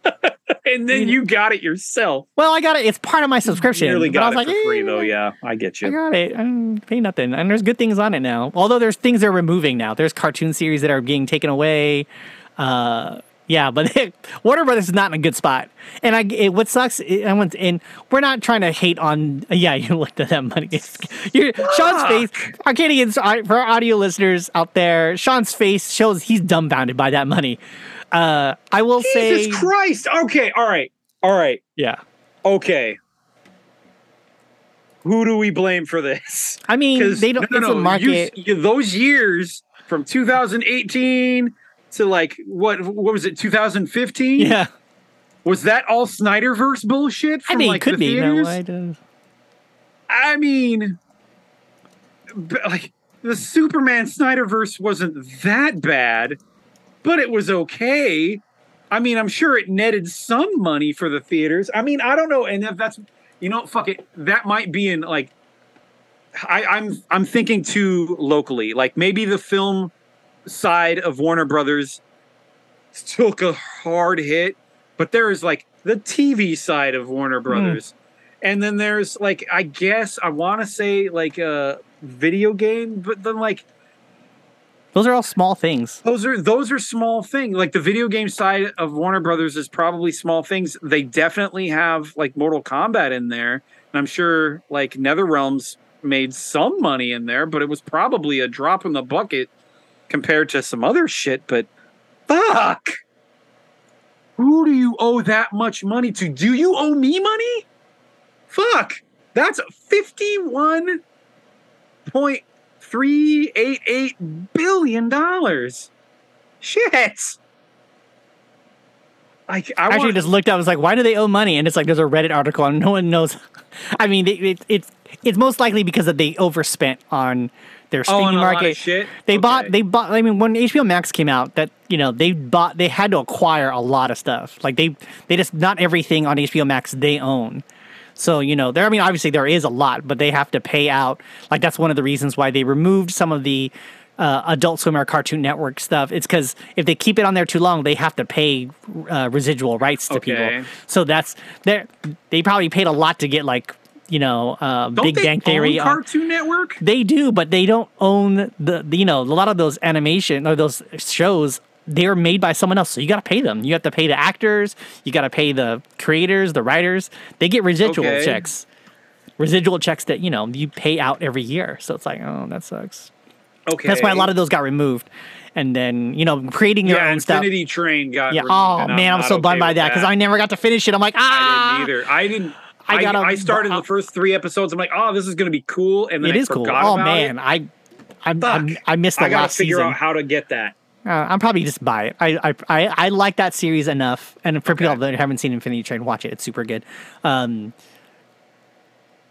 and then you got it yourself. well, I got it. It's part of my subscription. But I got was it like, for free eh, though. Yeah, I get you. I you. got it. I don't pay nothing. And there's good things on it now. Although there's things they're removing now. There's cartoon series that are being taken away. Uh, yeah, but Warner Brothers is not in a good spot. And I, it, what sucks, it, I went, and we're not trying to hate on. Yeah, you looked at that money. Sean's face, Arcadians, for our audio listeners out there, Sean's face shows he's dumbfounded by that money. Uh, I will say, Jesus Christ. Okay. All right. All right. yeah. Okay. Who do we blame for this? I mean, they don't. no, it's no, a no. you- those years from 2018 to like what? What was it? 2015? yeah, Was that all Snyderverse bullshit? I From, mean, like, it could the be. No? I don't- I mean, like the Superman Snyderverse wasn't that bad, but it was okay. I mean, I'm sure it netted some money for the theaters. I mean, I don't know, and if that's you know, fuck it, that might be in like I, I'm I'm thinking too locally. Like maybe the film side of Warner Brothers took a hard hit, but there is like the TV side of Warner hmm. Brothers. And then there's like I guess I want to say like a video game, but then like Those are all small things. those are those are small things. Like the video game side of Warner Brothers is probably small things. They definitely have like Mortal Kombat in there, and I'm sure like Nether Realms made some money in there, but it was probably a drop in the bucket compared to some other shit. But fuck, who do you owe that much money to? Do you owe me money? Fuck, that's fifty-one point three eight eight billion dollars. Shit. I I actually want, just looked up. I was like, why do they owe money? And it's like there's a Reddit article, and no one knows. I mean, it, it, it's it's most likely because that they overspent on their Oh, streaming of market. shit? They Okay. bought they bought. I mean, when HBO Max came out, that you know they bought they had to acquire a lot of stuff. Like they they just not everything on HBO Max they own. So you know, there. I mean, obviously there is a lot, but they have to pay out. Like that's one of the reasons why they removed some of the uh, Adult Swim or Cartoon Network stuff. It's because if they keep it on there too long, they have to pay uh, residual rights to Okay. people. So that's they they probably paid a lot to get like you know uh, Big Bang Theory. on- Cartoon Network? they do, but they don't own the, the you know a lot of those animation or those shows. They're made by someone else, so you got to pay them. You have to pay the actors. You got to pay the creators, the writers. They get residual Okay. checks, residual checks that you know you pay out every year. So it's like, oh, that sucks. Okay. That's why a lot of those got removed, and then you know creating your yeah, own stuff. Infinity Train got. Yeah. removed, Oh man, I'm not so okay bummed by that because I never got to finish it. I'm like, ah, I didn't either. I didn't. I I, gotta- I started the first three episodes. I'm like, oh, this is going to be cool, and then It I is cool. Oh man, it. I, I. I, I missed the I gotta last figure season. out how to get that. Uh, I'm probably just buy it. I, I I I like that series enough, and for people that haven't seen Infinity Train, watch it. It's super good. Um.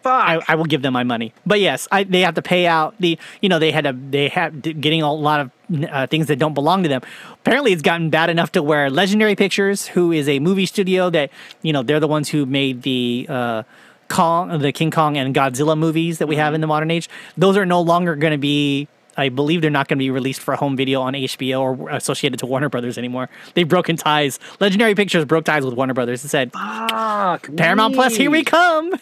I, I will give them my money. But yes, I, they have to pay out the. You know, they had to. They have getting a lot of uh, things that don't belong to them. Apparently, it's gotten bad enough to where Legendary Pictures, who is a movie studio that you know, they're the ones who made the. Uh, Kong, the King Kong and Godzilla movies that we Mm-hmm. have in the modern age, those are no longer going to be. I believe they're not going to be released for home video on HBO or associated to Warner Brothers anymore. They've broken ties. Legendary Pictures broke ties with Warner Brothers and said, Fuck. Paramount Plus, here we come.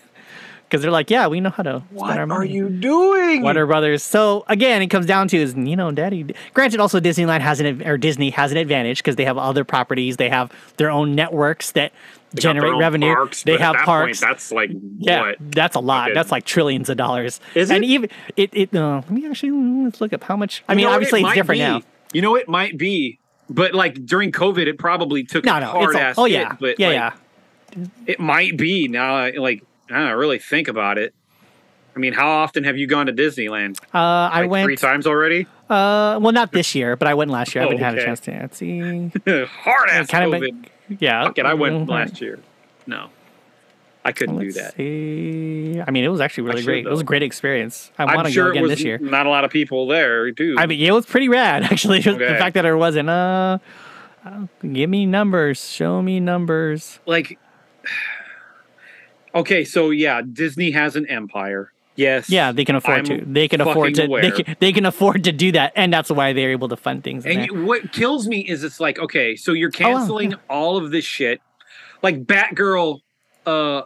Because they're like, yeah, we know how to What spend our are you doing? Warner Brothers. So again, it comes down to is you know, Daddy. Granted, also Disneyland has an or Disney has an advantage because they have other properties. They have their own networks that They generate revenue. parks, they have that parks. Point, that's like yeah, what? that's a lot. Fucking- That's like trillions of dollars. Is And it? even it. It. Uh, let me actually let's look up how much. I You mean, obviously It it's different be. now. You know, it might be, but like during COVID, it probably took No, a no, hard it's all, ass oh hit, yeah, but yeah, like, yeah. it might be now. Like I don't really think about it. I mean, how often have you gone to Disneyland? Uh, I Like went. three times already. Uh, well, not this year, but I went last year. I Oh, haven't had a chance to see. hard ass kind COVID. of. Yeah. Fuck it, I went Mhm. last year. No, I couldn't do Let's that. see. I mean, it was actually really should, great. It was a great experience. I want to sure go again this year. not a lot of people there, too. I mean, it was pretty rad actually. Just The fact that there wasn't. Uh, uh, give me numbers. Show me numbers. like, okay, so yeah, Disney has an empire. Yes. Yeah, they can afford I'm to. They can afford to. fucking They can, they can afford to do that, and that's why they're able to fund things. And you, what kills me is it's like, okay, so you're Oh, wow, canceling all of this shit. Like Batgirl, uh,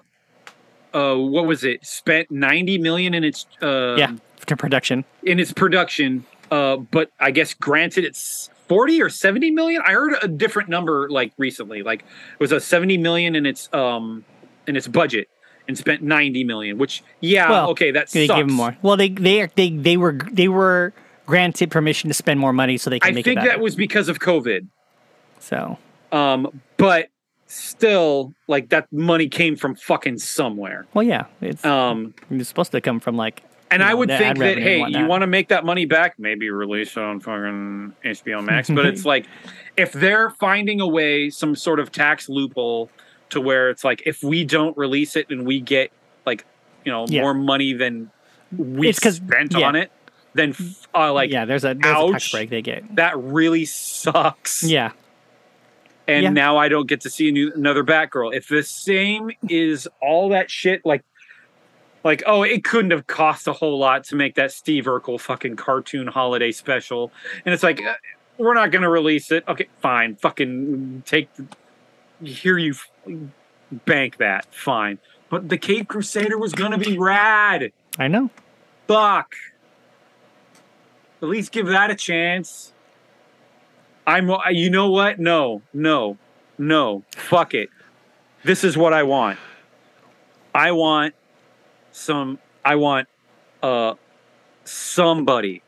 uh, what was it? Spent ninety million in its uh, yeah, to production. in its production. Uh, but I guess granted, it's forty or seventy million. I heard a different number like recently. Like it was a seventy million in its um in its budget and spent ninety million. Which yeah, Well, okay, that They sucks. give them more. Well, they they they they were they were granted permission to spend more money so they can I make think it that was because of COVID. so. Um, but still, like that money came from fucking somewhere. Well, yeah, it's Um, it's supposed to come from like. and you I would think that hey, you want to make that money back, maybe release it on fucking HBO Max. but it's like if they're finding a way, some sort of tax loophole to where it's like if we don't release it and we get like you know Yeah. more money than we It's spent yeah. on it, then uh, like yeah, there's a, there's a tax break they get. that really sucks. Yeah, and Yeah. now I don't get to see a new, another Batgirl. If the same is all that shit, like like, oh, it couldn't have cost a whole lot to make that Steve Urkel fucking cartoon holiday special, and it's like, uh, we're not going to release it. Okay, fine, fucking take. Here you f- bank that, fine. But the Caped Crusader was going to be rad. I know. Fuck. At least give that a chance. I'm. You know what? No, no, no. Fuck it. This is what I want. I want some. I want uh somebody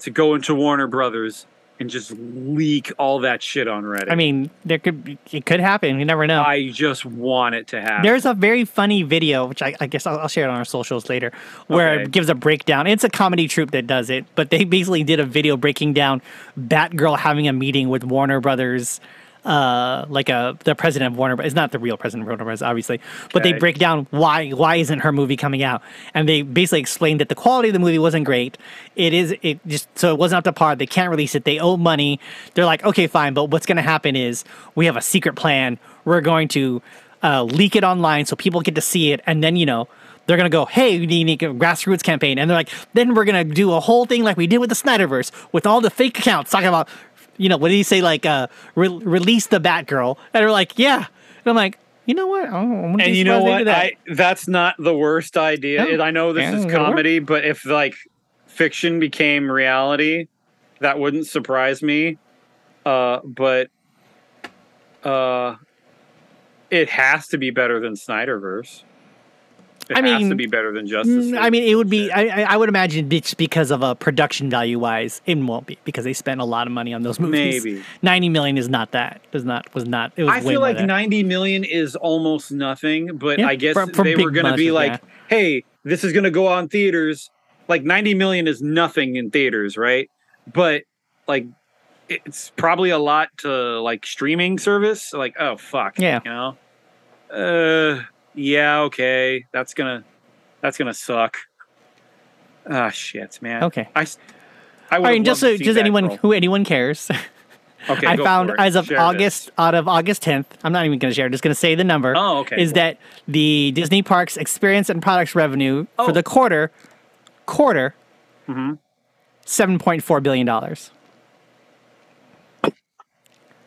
to go into Warner Brothers and just leak all that shit on Reddit. I mean, there could it could happen. You never know. I just want it to happen. There's a very funny video, which I, I guess I'll, I'll share it on our socials later, where Okay. it gives a breakdown. It's a comedy troupe that does it, but they basically did a video breaking down Batgirl having a meeting with Warner Brothers. Uh, like a the president of Warner, Bros. It's not the real president of Warner Bros. Obviously, but they break down why why isn't her movie coming out, and they basically explained that the quality of the movie wasn't great. It is it just so it wasn't up to par. They can't release it. They owe money. They're like, okay, fine, but what's going to happen is we have a secret plan. We're going to uh, leak it online so people get to see it, and then you know they're gonna go, hey, we need a grassroots campaign, and they're like, then we're gonna do a whole thing like we did with the Snyderverse with all the fake accounts talking about, you know, what did he say, like, uh, re- release the Batgirl, and they're like, yeah, and I'm like, you know what, I wouldn't be and you know surprised they do what? that. I that's not the worst idea. No. I know this Yeah, is it'll work. comedy, but if like fiction became reality, that wouldn't surprise me. Uh, but uh, it has to be better than Snyderverse. It I has to mean, be better than Justice. Mm, League. I mean, it would be. I, I- would imagine it's because of a production value wise, it won't be because they spent a lot of money on those movies. Maybe. ninety million is not that. Does not was not. It was. I feel like that. 90 million is almost nothing, but Yeah, I guess they were going to be like, hey, this is going to go on theaters. Like 90 million is nothing in theaters, right? But like it's probably a lot to like streaming service. Like, oh fuck. Yeah. You know? Uh yeah, okay. That's gonna that's gonna suck. Ah shit, man. Okay. I, would've just so to see just anyone girl. who anyone cares. Okay, I found as of Share this. August out of August 10th. I'm not even going to share. I'm just going to say the number. Oh, okay, Is cool. that the Disney Parks experience and products revenue Oh. for the quarter quarter Mm-hmm. 7.4 billion dollars.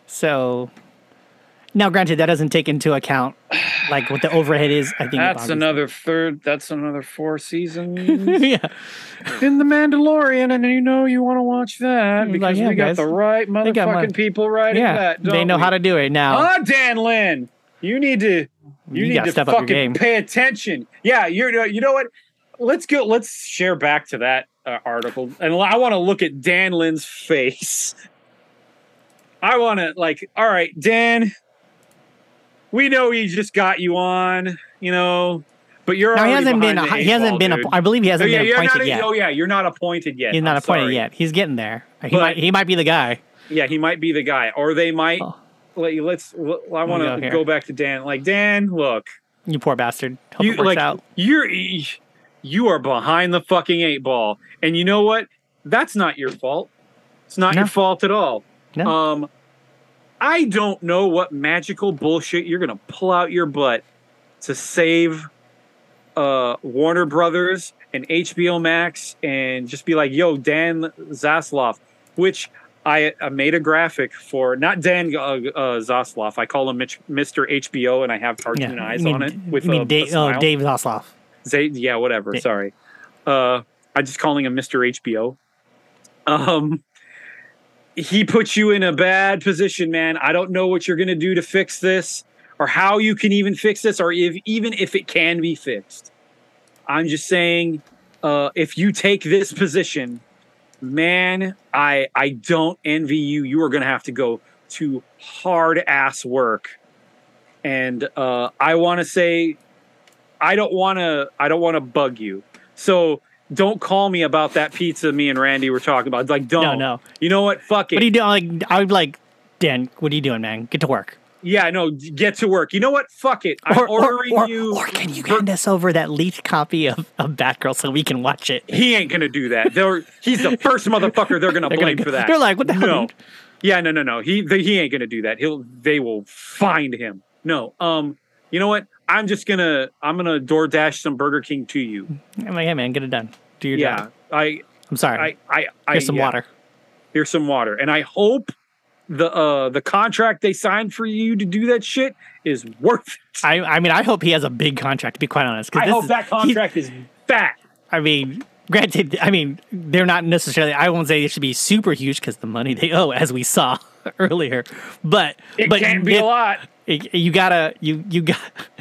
So now granted that doesn't take into account like what the overhead is, I think That's another third. That's another four seasons yeah. in the Mandalorian, and you know you want to watch that Like, because yeah, we got guys. the right motherfucking mon- people writing Yeah. that. They know we? how to do it now. Ah, Dan Lin, you need to. You, You need to step up your fucking game. pay attention. Yeah, you're. You know what? Let's go. Let's share back to that uh, article, and I want to look at Dan Lin's face. I want to like. All right, Dan. We know he just got you on, you know, but you're. Now he hasn't been he hasn't ball, been dude. app- I believe he Oh hasn't yeah, been appointed not. yet. Oh yeah, you're not appointed yet. He's not I'm appointed sorry. yet. He's getting there. He But- might he might be the guy. Yeah, he might be the guy, or they might. Oh. Let you, let's. I want to here. go back to Dan. Like Dan, look, You poor bastard. Hope you like out. you're you are behind the fucking eight ball, and you know what? That's not your fault. It's not No. your fault at all. No. Um, I don't know what magical bullshit you're gonna pull out your butt to save uh Warner Brothers and HBO Max and just be like, "Yo, Dan Zaslav," which I, I made a graphic for not Dan uh, uh, Zaslav. I call him Mitch, Mr. HBO, and I have cartoon Yeah. eyes mean, on it with you mean a, Dave, a oh, Dave Zaslav. Zay, yeah, whatever. Da- Sorry. Uh, I'm just calling him Mr. HBO. Um, he puts you in a bad position, man. I don't know what you're gonna do to fix this, or how you can even fix this, or if even if it can be fixed. I'm just saying, uh, if you take this position, man, I I don't envy you. You are gonna have to go to hard ass work, and uh, I want to say I don't want to. I don't want to bug you. So don't call me about that pizza. Me and Randy were talking about. Like, don't. No, no. You know what? Fuck it. What are you doing? Like I'm like, Dan, what are you doing, man? Get to work. yeah, no. Get to work. You know what? Fuck it. I'm Or, or, ordering or, you. or can you hand us over that leaked copy of, of Batgirl so we can watch it? he ain't gonna do that. They're, he's the first motherfucker they're gonna They're blame gonna, for that. They're like, what the hell? no. Yeah, no, no, no. He they, he ain't gonna do that. He'll they will find him. No. Um. You know what? I'm just gonna I'm gonna door dash some Burger King to you. I'm like, hey man, get it done. Do your yeah, job. I I'm sorry. I I I Here's some yeah, water. Here's some water, and I hope the uh the contract they signed for you to do that shit is worth it. I I mean, I hope he has a big contract. To be quite honest. I hope is- that he- contract is fat. I mean, granted, I mean, they're not necessarily. I won't say it should be super huge because the money they owe, as we saw earlier. But It but can't be if- a lot. it- you gotta you you got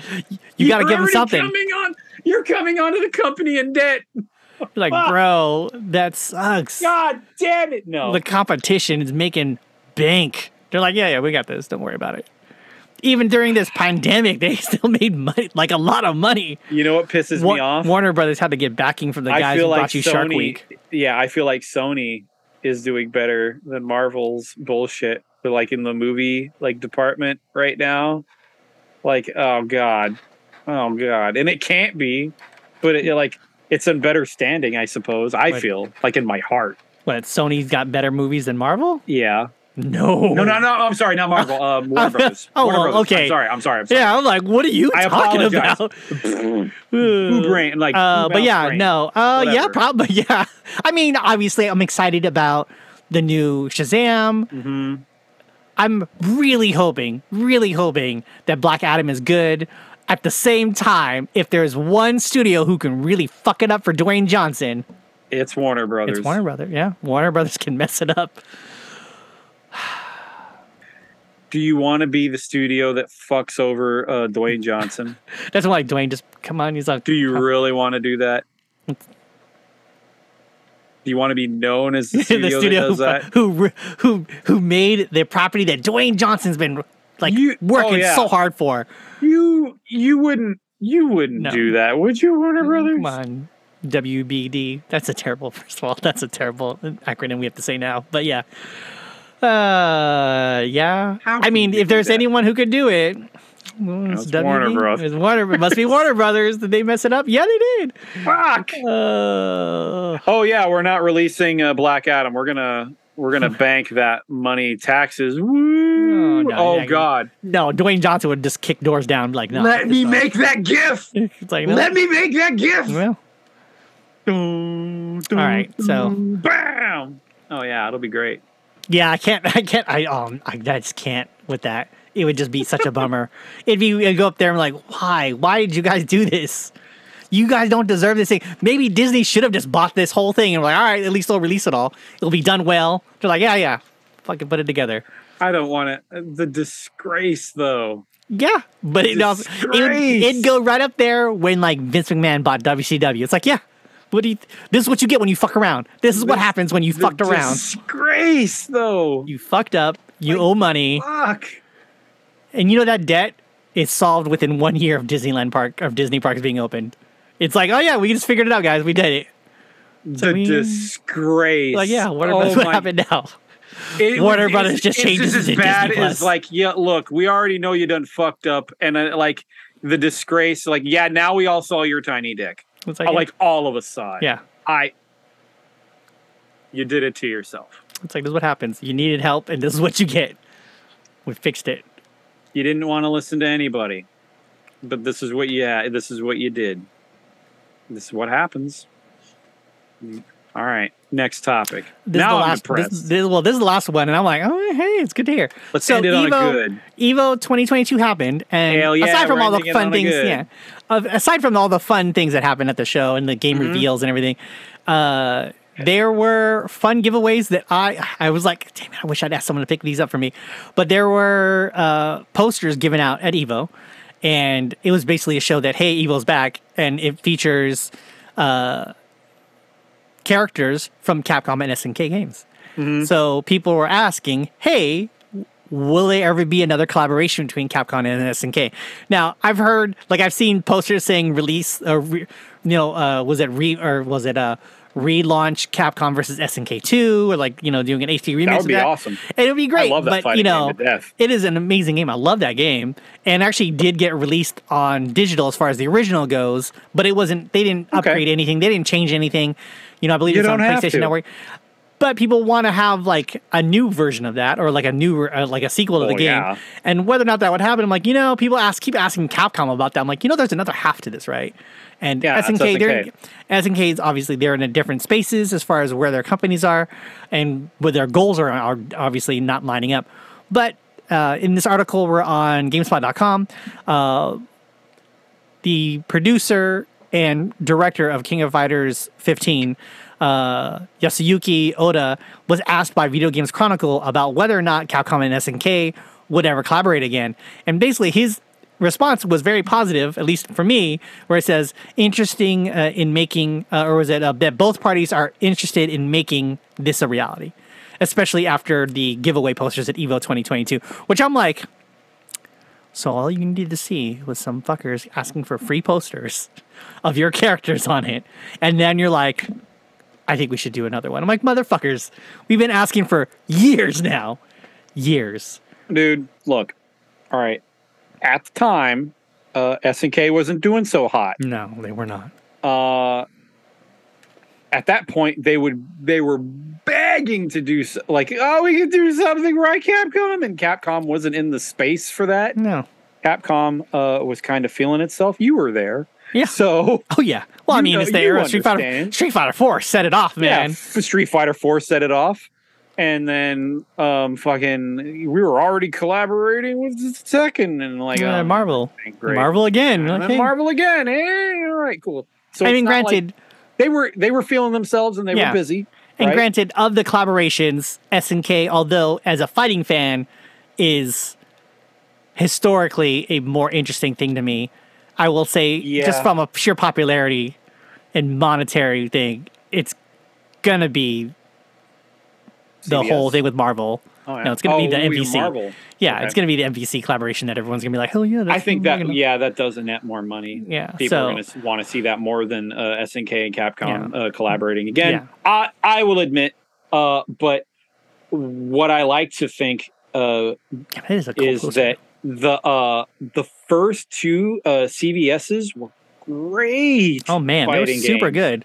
you gotta give them something. Coming on, you're coming onto the company in debt. like, fuck. bro, that sucks. God damn it! No, The competition is making bank. They're like, yeah, yeah, we got this. Don't worry about it. Even during this pandemic, they still made money, like a lot of money. you know what pisses Wa- me off? Warner Brothers had to get backing from the guys who like brought you Sony. Shark Week. Yeah, I feel like Sony is doing better than Marvel's bullshit. They're like in the movie like department right now. Like, oh god, oh god, and it can't be, but it, like it's in better standing, I suppose. I Right. feel like in my heart. What? Sony's got better movies than Marvel? Yeah. No. No, no, no. I'm sorry, not Marvel. Um, Warner. Oh, Warner okay. I'm sorry. I'm sorry. I'm sorry. Yeah, I'm like, what are you I talking apologize. about? Brain? Like, Uh, but yeah, brain? no. Uh, yeah, probably. Yeah. I mean, obviously, I'm excited about the new Shazam. Mm-hmm. I'm really hoping, really hoping that Black Adam is good. At the same time, if there's one studio who can really fuck it up for Dwayne Johnson, It's Warner Brothers. it's Warner Brothers. Yeah, Warner Brothers can mess it up. Do you want to be the studio that fucks over uh, Dwayne Johnson? That's why Dwayne just come on. He's like, Do you really want to do that? Do you want to be known as the the studio, studio that does that? who, who who who made the property that Dwayne Johnson's been like You- working oh, yeah. so hard for. You you wouldn't you wouldn't No. do that, would you, Warner Brothers? Come on, WBD. That's a terrible. First of all, that's a terrible acronym we have to say now. But yeah, uh, yeah. How I mean, if there's that? anyone who could do it. well, It's Warner Brothers. It's Warner. It must be Warner Brothers. Did they mess it up? Yeah, they did. Fuck. Uh, Oh yeah, we're not releasing uh, Black Adam. We're gonna we're gonna bank that money taxes. Woo! no, Oh, yeah, God! no, Dwayne Johnson would just kick doors down. Like, no. Let me not. make that GIF. It's like, no. Let me make that GIF. Well, All right, so- bam. Oh yeah, it'll be great. Yeah, I can't. I can't. I um. I, I just can't with that. It would just be such a bummer. It'd be. I'd go up there and be like, why? Why did you guys do this? You guys don't deserve this thing. Maybe Disney should have just bought this whole thing and like, all right, at least they'll release it all. It'll be done well. They're like, yeah, yeah, fucking put it together. I don't want it. The disgrace, though. Yeah, but it also it would, it'd go right up there when like Vince McMahon bought WCW. It's like, yeah, what do you? This is what you get when you fuck around. This is what happens when you The fucked around. Disgrace, though. You fucked up. You owe money. Fuck. And you know that debt is solved within one year of Disneyland Park of Disney parks being opened. It's like, oh yeah, we just figured it out, guys. We did it. The mean- disgrace. Like, yeah, what, oh what happened now? It- Warner it's- Brothers just it's changes as bad as like, yeah, look, we already know you done fucked up, and uh, like the disgrace. Like, yeah, now we all saw your tiny dick. It's Uh, like, Like, all of us saw it. yeah, I. You did it to yourself. it's like this is what happens. You needed help, and this is what you get. We fixed it. You didn't want to listen to anybody, but this is what you. had. This is what you did. This is what happens. All right, next topic. This now is the I'm last. depressed. This, this, well, this is the last one, and I'm like, oh, hey, it's good to hear. Let's so end it on Evo, a good. Evo 2022 happened, and yeah, aside from all the fun things, yeah, uh, aside from all the fun things that happened at the show and the game Mm-hmm. reveals and everything, uh, there were fun giveaways that I I was like, damn it, I wish I'd asked someone to pick these up for me, but there were uh, posters given out at Evo, and it was basically a show that hey, Evo's back, and it features. Uh, characters from Capcom and SNK games. So people were asking, "Hey, will there ever be another collaboration between Capcom and SNK?" Now, I've heard, like, I've seen posters saying release, or re, you know, uh, was it re or was it a relaunch Capcom versus SNK two, or like you know doing an HD remix? That would be awesome. It would be great. I love that but you know, game to death. it is an amazing game. I love that game, and actually did get released on digital as far as the original goes. But it wasn't. They didn't Okay. upgrade anything. They didn't change anything. You know, I believe You it's on PlayStation to. Network. But people want to have like a new version of that or like a new uh, like a sequel to the Oh, game. yeah. And whether or not that would happen, I'm like, you know, people ask keep asking Capcom about that. I'm like, you know, there's another half to this, right? And Yeah, SNK, they're SNK. Is obviously they're in a different spaces as far as where their companies are and where their goals are are obviously not lining up. But uh, in this article, we're on Gamespot.com. Uh, the producer and director of King of Fighters 15, uh, Yasuyuki Oda, was asked by Video Games Chronicle about whether or not Capcom and SNK would ever collaborate again. And basically, his response was very positive, at least for me, where it says, interesting uh, in making, uh, or was it uh, that both parties are interested in making this a reality, especially after the giveaway posters at EVO 2022, which I'm like, so all you needed to see was some fuckers asking for free posters of your characters on it. And then you're like, I think we should do another one. I'm like, motherfuckers, we've been asking for years now. Years. dude look all right at the time uh snk wasn't doing so hot No, they were not. uh at that point they would they were begging to do so, like oh we could do something right capcom and capcom wasn't in the space for that No. capcom uh was kind of feeling itself you were there Yeah. so Oh yeah. Well, I mean, know- it's the era Street Fighter. Street Fighter Four set it off, man. yeah street fighter 4 set it off and then um fucking we were already collaborating with Tekken and like Uh, oh, Marvel. Marvel again. And Okay. Marvel again. Hey, all right, cool. So I mean, not like- granted, they were they were feeling themselves and they Yeah. were busy. and right? granted, of the collaborations, SNK, although as a fighting fan, is historically a more interesting thing to me. I will say, Yeah. just from a pure popularity and monetary thing, it's gonna be the CBS. whole thing with Marvel. Oh, yeah. No, it's gonna be Oh, the we- MVC. Yeah, Okay. it's gonna be the MVC collaboration that everyone's gonna be like, hell yeah! That's I think that gonna-" yeah, that does a net more money. Yeah, people so- are to want to see that more than uh, SNK and Capcom uh, collaborating again. Yeah. I I will admit, uh, but what I like to think uh, Yeah, is is that the uh, the first two uh, CVSs were great. Oh man, they were super games. good.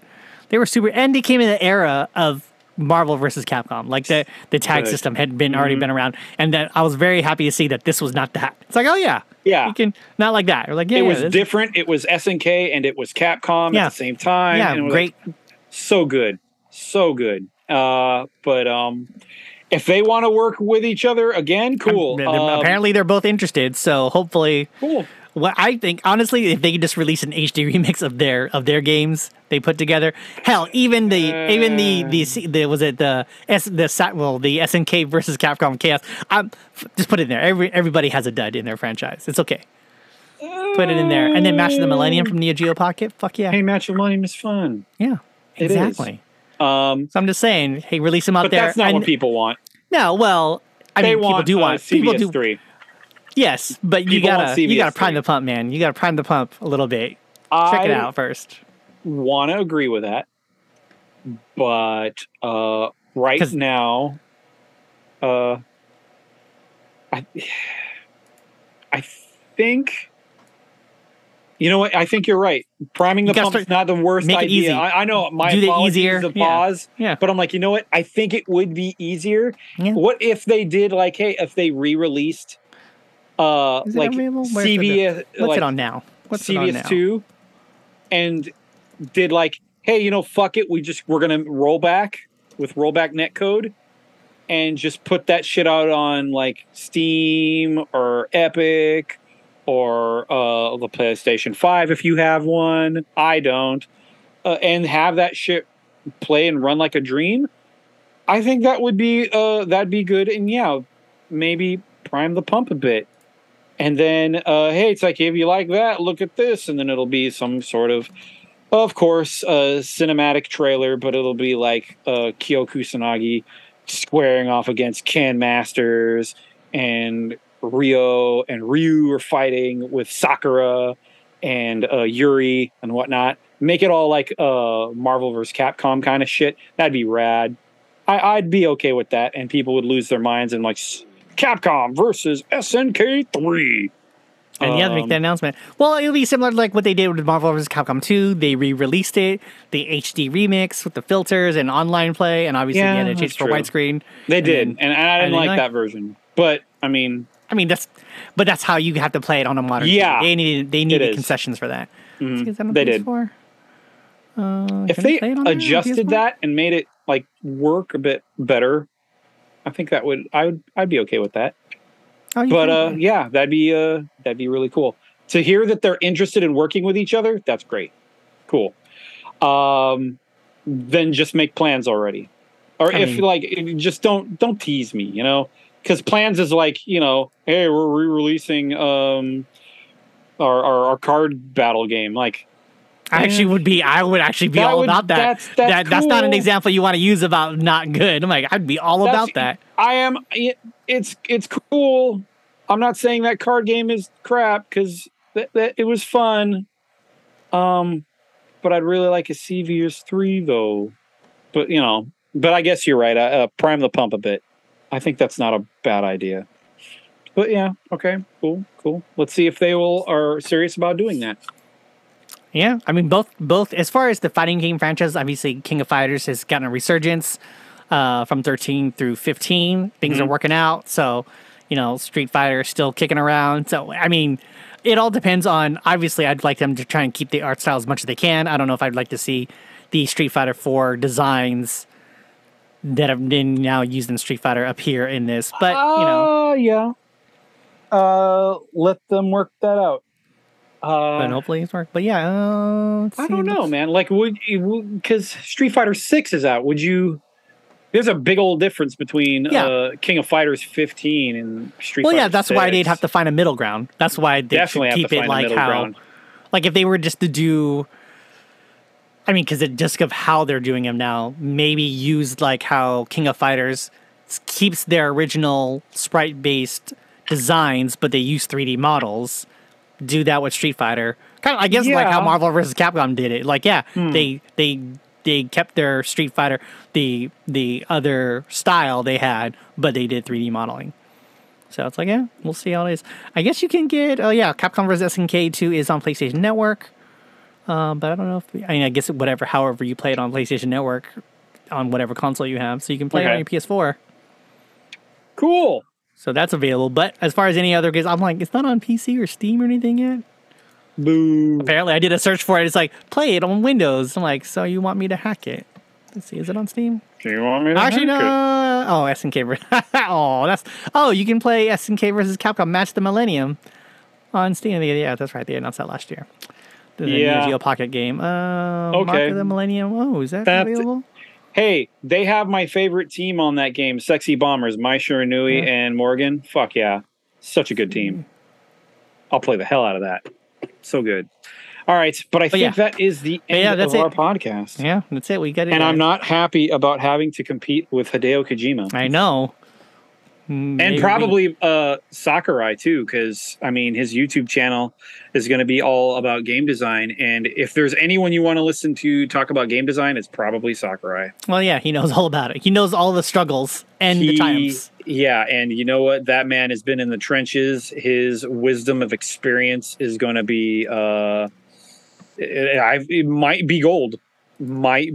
They were super, and they came in the era of Marvel versus Capcom. Like the the tag Good. system had been already Mhm. been around, and that I was very happy to see that this was not that. It's like, oh yeah, Yeah, you can not like that. Or like, yeah, it was this- different. It was SNK and it was Capcom Yeah. at the same time. Yeah, and it was great. like, so good, so good. Uh, but um, if they want to work with each other again, cool. Um, apparently, they're both interested. So hopefully, cool. what I think, honestly, if they could just release an HD remix of their of their games they put together, hell, even the even the the, the was it the S the Sa- well the SNK versus Capcom Chaos. I'm just put it in there. Every everybody has a dud in their franchise. It's okay. Put it in there, and then Match of the Millennium from Neo Geo Pocket. Fuck yeah, Hey, Match of Millennium is fun. yeah, It is. exactly. Um, So I'm just saying, hey, release them out but there. that's not and- what people want. No, well, I they mean, people want do uh, want CVS people do three. yes, but you People want gotta you gotta prime three. the pump, man. You gotta prime the pump a little bit. Check it out first. Want to agree with that, but uh, right now, uh, I, I think. You know what? I think you're right. Priming the pump is not the worst idea. easy. I, I know my Do the apologies easier- yeah. pause, Yeah. but I'm like, you know what? I think it would be easier. Yeah. What if they did like, hey, if they re-released, uh, like the- CVS, What's like it on now? What's it on now? CVS two, and did like, hey, you know, fuck it, we just we're gonna roll back with rollback netcode, and just put that shit out on like Steam or Epic or uh, the PlayStation Five if you have one. I don't, uh, and have that shit play and run like a dream. I think that would be uh that'd be good, and yeah, maybe prime the pump a bit and then uh, hey it's like if you like that look at this and then it'll be some sort of of course a cinematic trailer but it'll be like uh, kyo squaring off against Ken Masters and Ryo and ryu are fighting with sakura and uh, yuri and whatnot make it all like uh, marvel vs capcom kind of shit that'd be rad I, i'd be okay with that and people would lose their minds and like Capcom versus SNK 3. And you have to make Um, that announcement. Well, it'll be similar to like what they did with Marvel vs. Capcom 2. They re-released it, the HD remix with the filters and online play, and obviously Yeah, they had to change for widescreen. They And did, then- and, I didn't then, like like- that version. But I mean, I mean, that's but that's how you have to play it on a modern. Yeah, TV. they needed they needed concessions for that. Mhm, Is that on they did. PS4? Uh, if they play on adjusted that and made it like work a bit better, I think that would I would I'd be okay with that. Oh, But uh, yeah, that'd be uh, that'd be really cool to hear that they're interested in working with each other. That's great, cool. Um, then just make plans already, or I if mean- like just don't don't tease me, you know, because plans is like you know, hey, we're re-releasing um our our, our card battle game, like. I actually would be. I would actually be That all would- about that. that's- that's that that's not an example you want to use about not good. I'm like, I'd be all That's- about that. I am. It's it's cool. I'm not saying that card game is crap because that, that it was fun. Um, but I'd really like a CVS three though. But you know, but I guess you're right. I, uh, prime the pump a bit. I think that's not a bad idea. But yeah, okay, cool, cool. Let's see if they will are serious about doing that. Yeah, I mean both both as far as the fighting game franchise, obviously King of Fighters has gotten a resurgence uh, from 13 through 15. Things are Mhm. working out, so you know Street Fighter is still kicking around. So I mean, it all depends on. Obviously, I'd like them to try and keep the art style as much as they can. I don't know if I'd like to see the Street Fighter 4 designs that have been now used in Street Fighter appear in this, but you know. Uh, yeah. Uh, let them work that out. Uh, But hopefully it's work. But yeah, uh, I don't know, man. Like, would because Street Fighter Six is out? Would you? There's a big old difference between Yeah. uh, King of Fighters 15 and Street. Well, Fighter yeah, that's why they'd have to find a middle ground. That's why they definitely keep to it find a like middle how, ground. like if they were just to do. I mean, because just of how they're doing them now, maybe use like how King of Fighters keeps their original sprite based designs, but they use 3D models. Do that with Street Fighter, kind of. I guess like how Marvel vs. Capcom did it. Like, yeah, Hmm. they they they kept their Street Fighter the the other style they had, but they did 3D modeling. So it's like, yeah, we'll see how it is. I guess you can get, oh yeah, Capcom vs. SNK 2 is on PlayStation Network. Uh, but I don't know if, I mean, I guess whatever, however you play it on PlayStation Network, on whatever console you have. So you can play it on your PS4. Cool. So that's available. But as far as any other games, I'm like, it's not on PC or Steam or anything yet. Boo. Apparently, I did a search for it. It's like, play it on Windows. I'm like, so you want me to hack it? Let's see, is it on Steam? Do you want me to Actually, no. it? Oh, SNK. ver- oh, that's. Oh, you can play SNK versus Capcom Match the Millennium on Steam. Yeah, that's right. They announced that last year. The Neo Yeah. Geo Pocket game. Uh, Mark Okay. of the Millennium. Oh, is that That's- available? Hey, they have my favorite team on that game, Sexy Bombers, Mai Shiranui Yeah. and Morrigan. Fuck yeah. Such a good team. I'll play the hell out of that. So good. All right, but I think yeah. that is the end yeah, that's of our podcast. Yeah, that's it. We got it. And I'm not happy about having to compete with Hideo Kojima. I know. Mm, maybe and probably uh Sakurai too, because I mean his YouTube channel is going to be all about game design. And if there's anyone you want to listen to talk about game design, it's probably Sakurai. well, yeah, he knows all about it. He knows all the struggles and the He- times. Yeah, and you know what? That man has been in the trenches. His wisdom of experience is going to be uh, it, I, it might be gold, might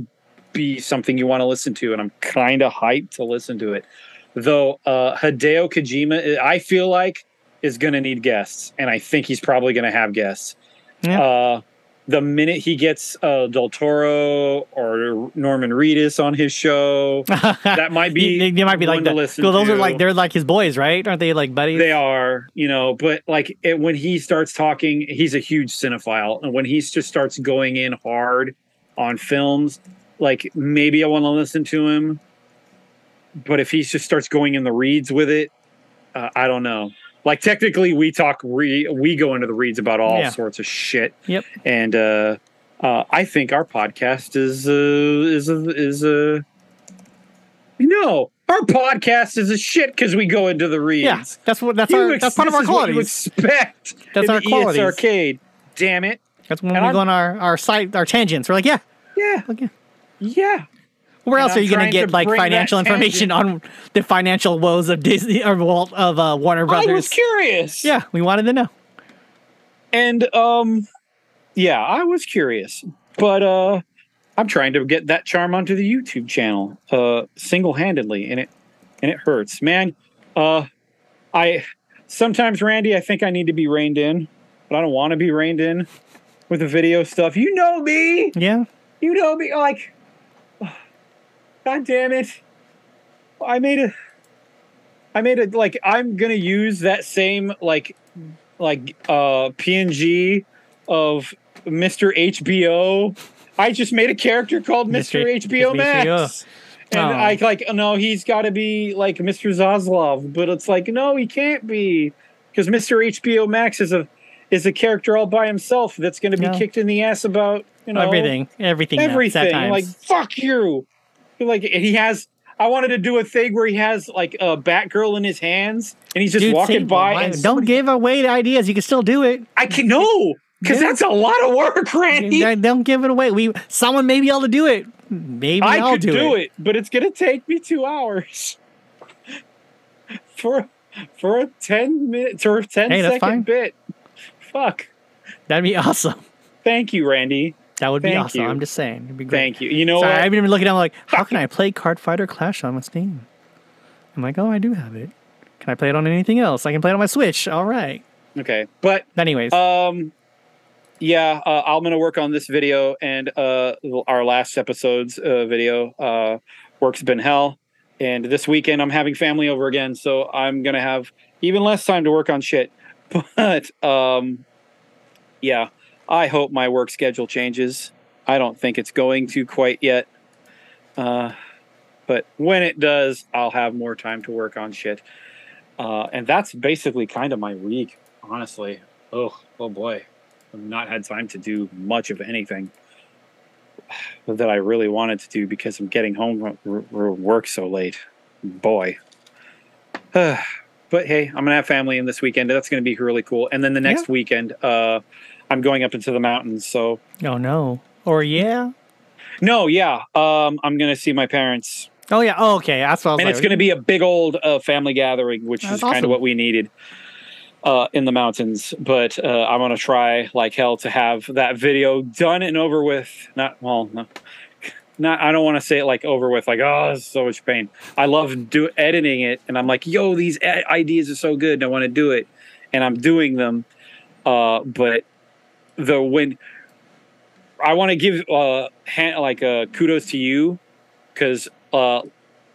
be something you want to listen to, and I'm kind of hyped to listen to it. Though uh, Hideo Kojima, I feel like is going to need guests, and I think he's probably going to have guests. Yeah. Uh, the minute he gets uh, Del Toro or Norman Reedus on his show, that might be they, they might be like to that. listen Well, those are like they're like his boys, right? Aren't they like buddies? They are, you know, but like it, when he starts talking, he's a huge cinephile, and when he just starts going in hard on films, like maybe I want to listen to him. But if he just starts going in the reeds with it, uh, I don't know. Like technically, we talk re- we go into the reeds about all Yeah. sorts of shit, Yep. and uh, uh, I think our podcast is uh, is a, is a no. Our podcast is a shit because we go into the reeds. Yeah, that's what that's our ex- that's part of our what expect. That's our ES arcade. Damn it. That's when and we I'm- go on our our site our tangents. We're like, yeah, Yeah. okay. Yeah. Where And else are I'm you going to get like financial information on the financial woes of Disney or Walt of uh, Warner Brothers? I was curious. Yeah, we wanted to know. and um, yeah, I was curious, but uh, I'm trying to get that charm onto the YouTube channel uh, single handedly, and it and it hurts, man. Uh, I sometimes, Randy, I think I need to be reined in, but I don't want to be reined in with the video stuff. You know me. Yeah. You know me. Like, God damn it! I made a. I made it like I'm gonna use that same like like uh PNG of Mr. HBO. I just made a character called Mr. Mr. HBO. Max. And Oh. I like no, he's got to be like Mr. Zaslav, but it's like no, he can't be because Mr. HBO Max is a is a character all by himself that's going to be No. kicked in the ass about you know everything. Everything. everything. Like fuck you. Like he has. I wanted to do a thing where he has like a Batgirl in his hands and he's just Dude, walking by. why- And don't give away the ideas. You can still do it. I can no because Yeah. that's a lot of work, Randy. Don't don't give it away. We someone may be able to do it. Maybe I I'll could do, do it. it. but it's gonna take me two hours for for a ten minute or a 10 Hey, second bit. Fuck. That'd be awesome. Thank you, Randy. That would be awesome. you. I'm just saying. It'd be great. Thank you. You know Sorry, what? I've been looking at. Like, how can I play Card Fighter Clash on my Steam? I'm like, oh, I do have it. Can I play it on anything else? I can play it on my Switch. All right. okay, but Anyways, um, yeah, uh, I'm gonna work on this video and uh our last episode's uh, video. Uh, work's been hell, and this weekend I'm having family over again, so I'm gonna have even less time to work on shit. But um, yeah, I hope my work schedule changes. I don't think it's going to quite yet. Uh, but when it does, I'll have more time to work on shit. Uh, and that's basically kind of my week, honestly. Oh, oh boy. I've not had time to do much of anything that I really wanted to do because I'm getting home from work so late. Boy. but hey, I'm going to have family in this weekend. That's going to be really cool. And then the next weekend, uh, I'm going up into the mountains. So, oh no. Or yeah. no, yeah. Um, I'm to see my parents Oh yeah. Oh okay. That's what I was and like. it's to be a big old uh, family gathering, which is kind of what we needed uh, in the mountains. But uh, I'm to try like hell to have that video done and over with. Not well, no, not. I don't want to say it like over with, like oh, this is so much pain. I love do editing it, and I'm like, yo, these ideas are so good, and I want to do it, and I'm doing them. Uh, but the when I want to give uh, ha- like uh, kudos to you because uh,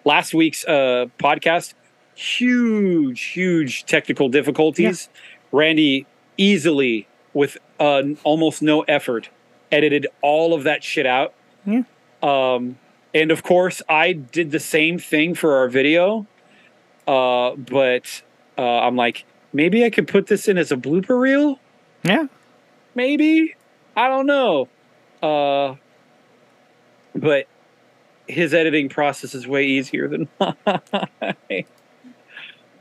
last week's uh, podcast, huge, huge technical difficulties. Randy easily, with uh, almost no effort, edited all of that shit out. Yeah. Um, and of course, I did the same thing for our video. Uh, but uh, I'm like, maybe I could put this in as a blooper reel. yeah. Maybe I don't know. Uh, but his editing process is way easier than mine.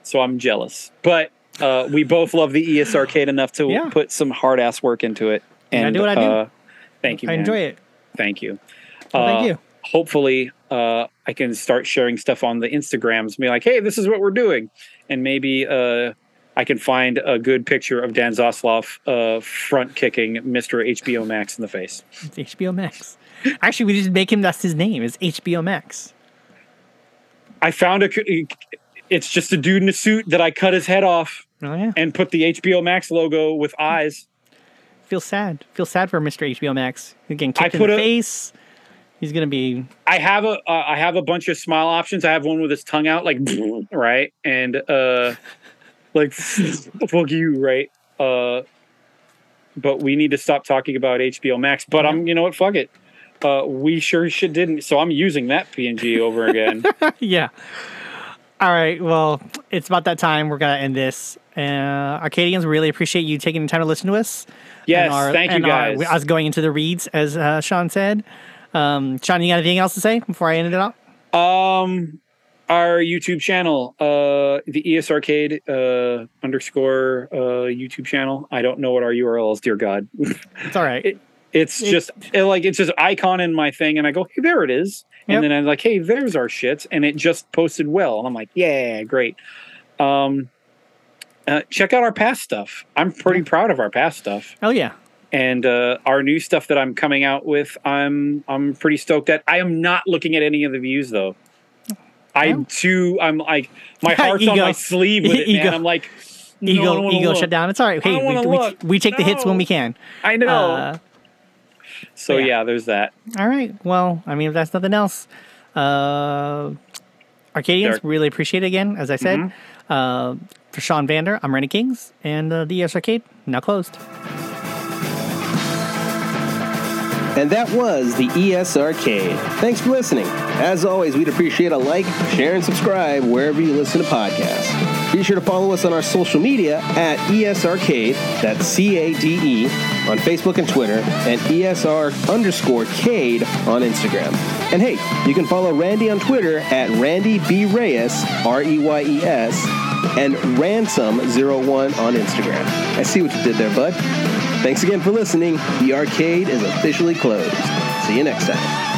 so I'm jealous. But uh, we both love the ES Arcade enough to Yeah. put some hard ass work into it. And I And do what I do. Uh, thank you. I enjoy it. Thank you. Well, Uh, thank you. Hopefully, uh, I can start sharing stuff on the Instagrams. Be like, hey, this is what we're doing, and maybe uh, I can find a good picture of Dan Zaslav uh, front kicking Mr. HBO Max in the face. It's HBO Max. Actually, we just make him. That's his name. It's HBO Max. I found a. It's just a dude in a suit that I cut his head off Oh yeah. and put the HBO Max logo with eyes. Feel sad. Feel sad for Mr. HBO Max. Again, getting I kicked in put the a- face. He's gonna be. I have a uh, I have a bunch of smile options. I have one with his tongue out, like right, and uh, like fuck you, right? Uh, but we need to stop talking about HBO Max. But I'm, you know what? Fuck it. Uh, we sure shit didn't. So I'm using that PNG over again. yeah. All right. Well, it's about that time. We're gonna end this. Uh, Arcadians really appreciate you taking the time to listen to us. Yes, our- thank you and our- guys. us going into the reeds, as uh, Sean said. Um, Sean, you got anything else to say before I end it up? Um, our YouTube channel, uh, the ES Arcade uh, underscore uh, YouTube channel. I don't know what our URL is. Dear God, It's all right. It- it's It- just it, like it's just icon in my thing, and I go, hey, there it is, Yep. and then I'm like, hey, there's our shit, and it just posted well, and I'm like, yeah, great. Um, uh, check out our past stuff. I'm pretty proud of our past stuff, Oh yeah. and uh, our new stuff that I'm coming out with. I'm I'm pretty stoked at. I am not looking at any of the views though. I'm too. I'm like my heart's on my sleeve with it, Ego. man. I'm like no, Ego, ego, look. shut down. It's all right. Hey, we, we, we take the hits when we can. I know. Uh, so yeah. yeah. there's that. all right. Well, I mean, if that's nothing else, uh, Arcadians Derek. really appreciate it again. As I said, Mm-hmm. uh, for Sean Vander, I'm Rennie Kings, and uh, the ES Arcade now closed. And that was the ES Arcade. Thanks for listening. As always, we'd appreciate a like, share, and subscribe wherever you listen to podcasts. Be sure to follow us on our social media at ES Arcade, that's C A D E, on Facebook and Twitter, and ESR underscore Cade on Instagram. And hey, you can follow Randy on Twitter at Randy B. Reyes, R E Y E S, and Ransom01 on Instagram. I see what you did there, bud. Thanks again for listening. The arcade is officially closed. See you next time.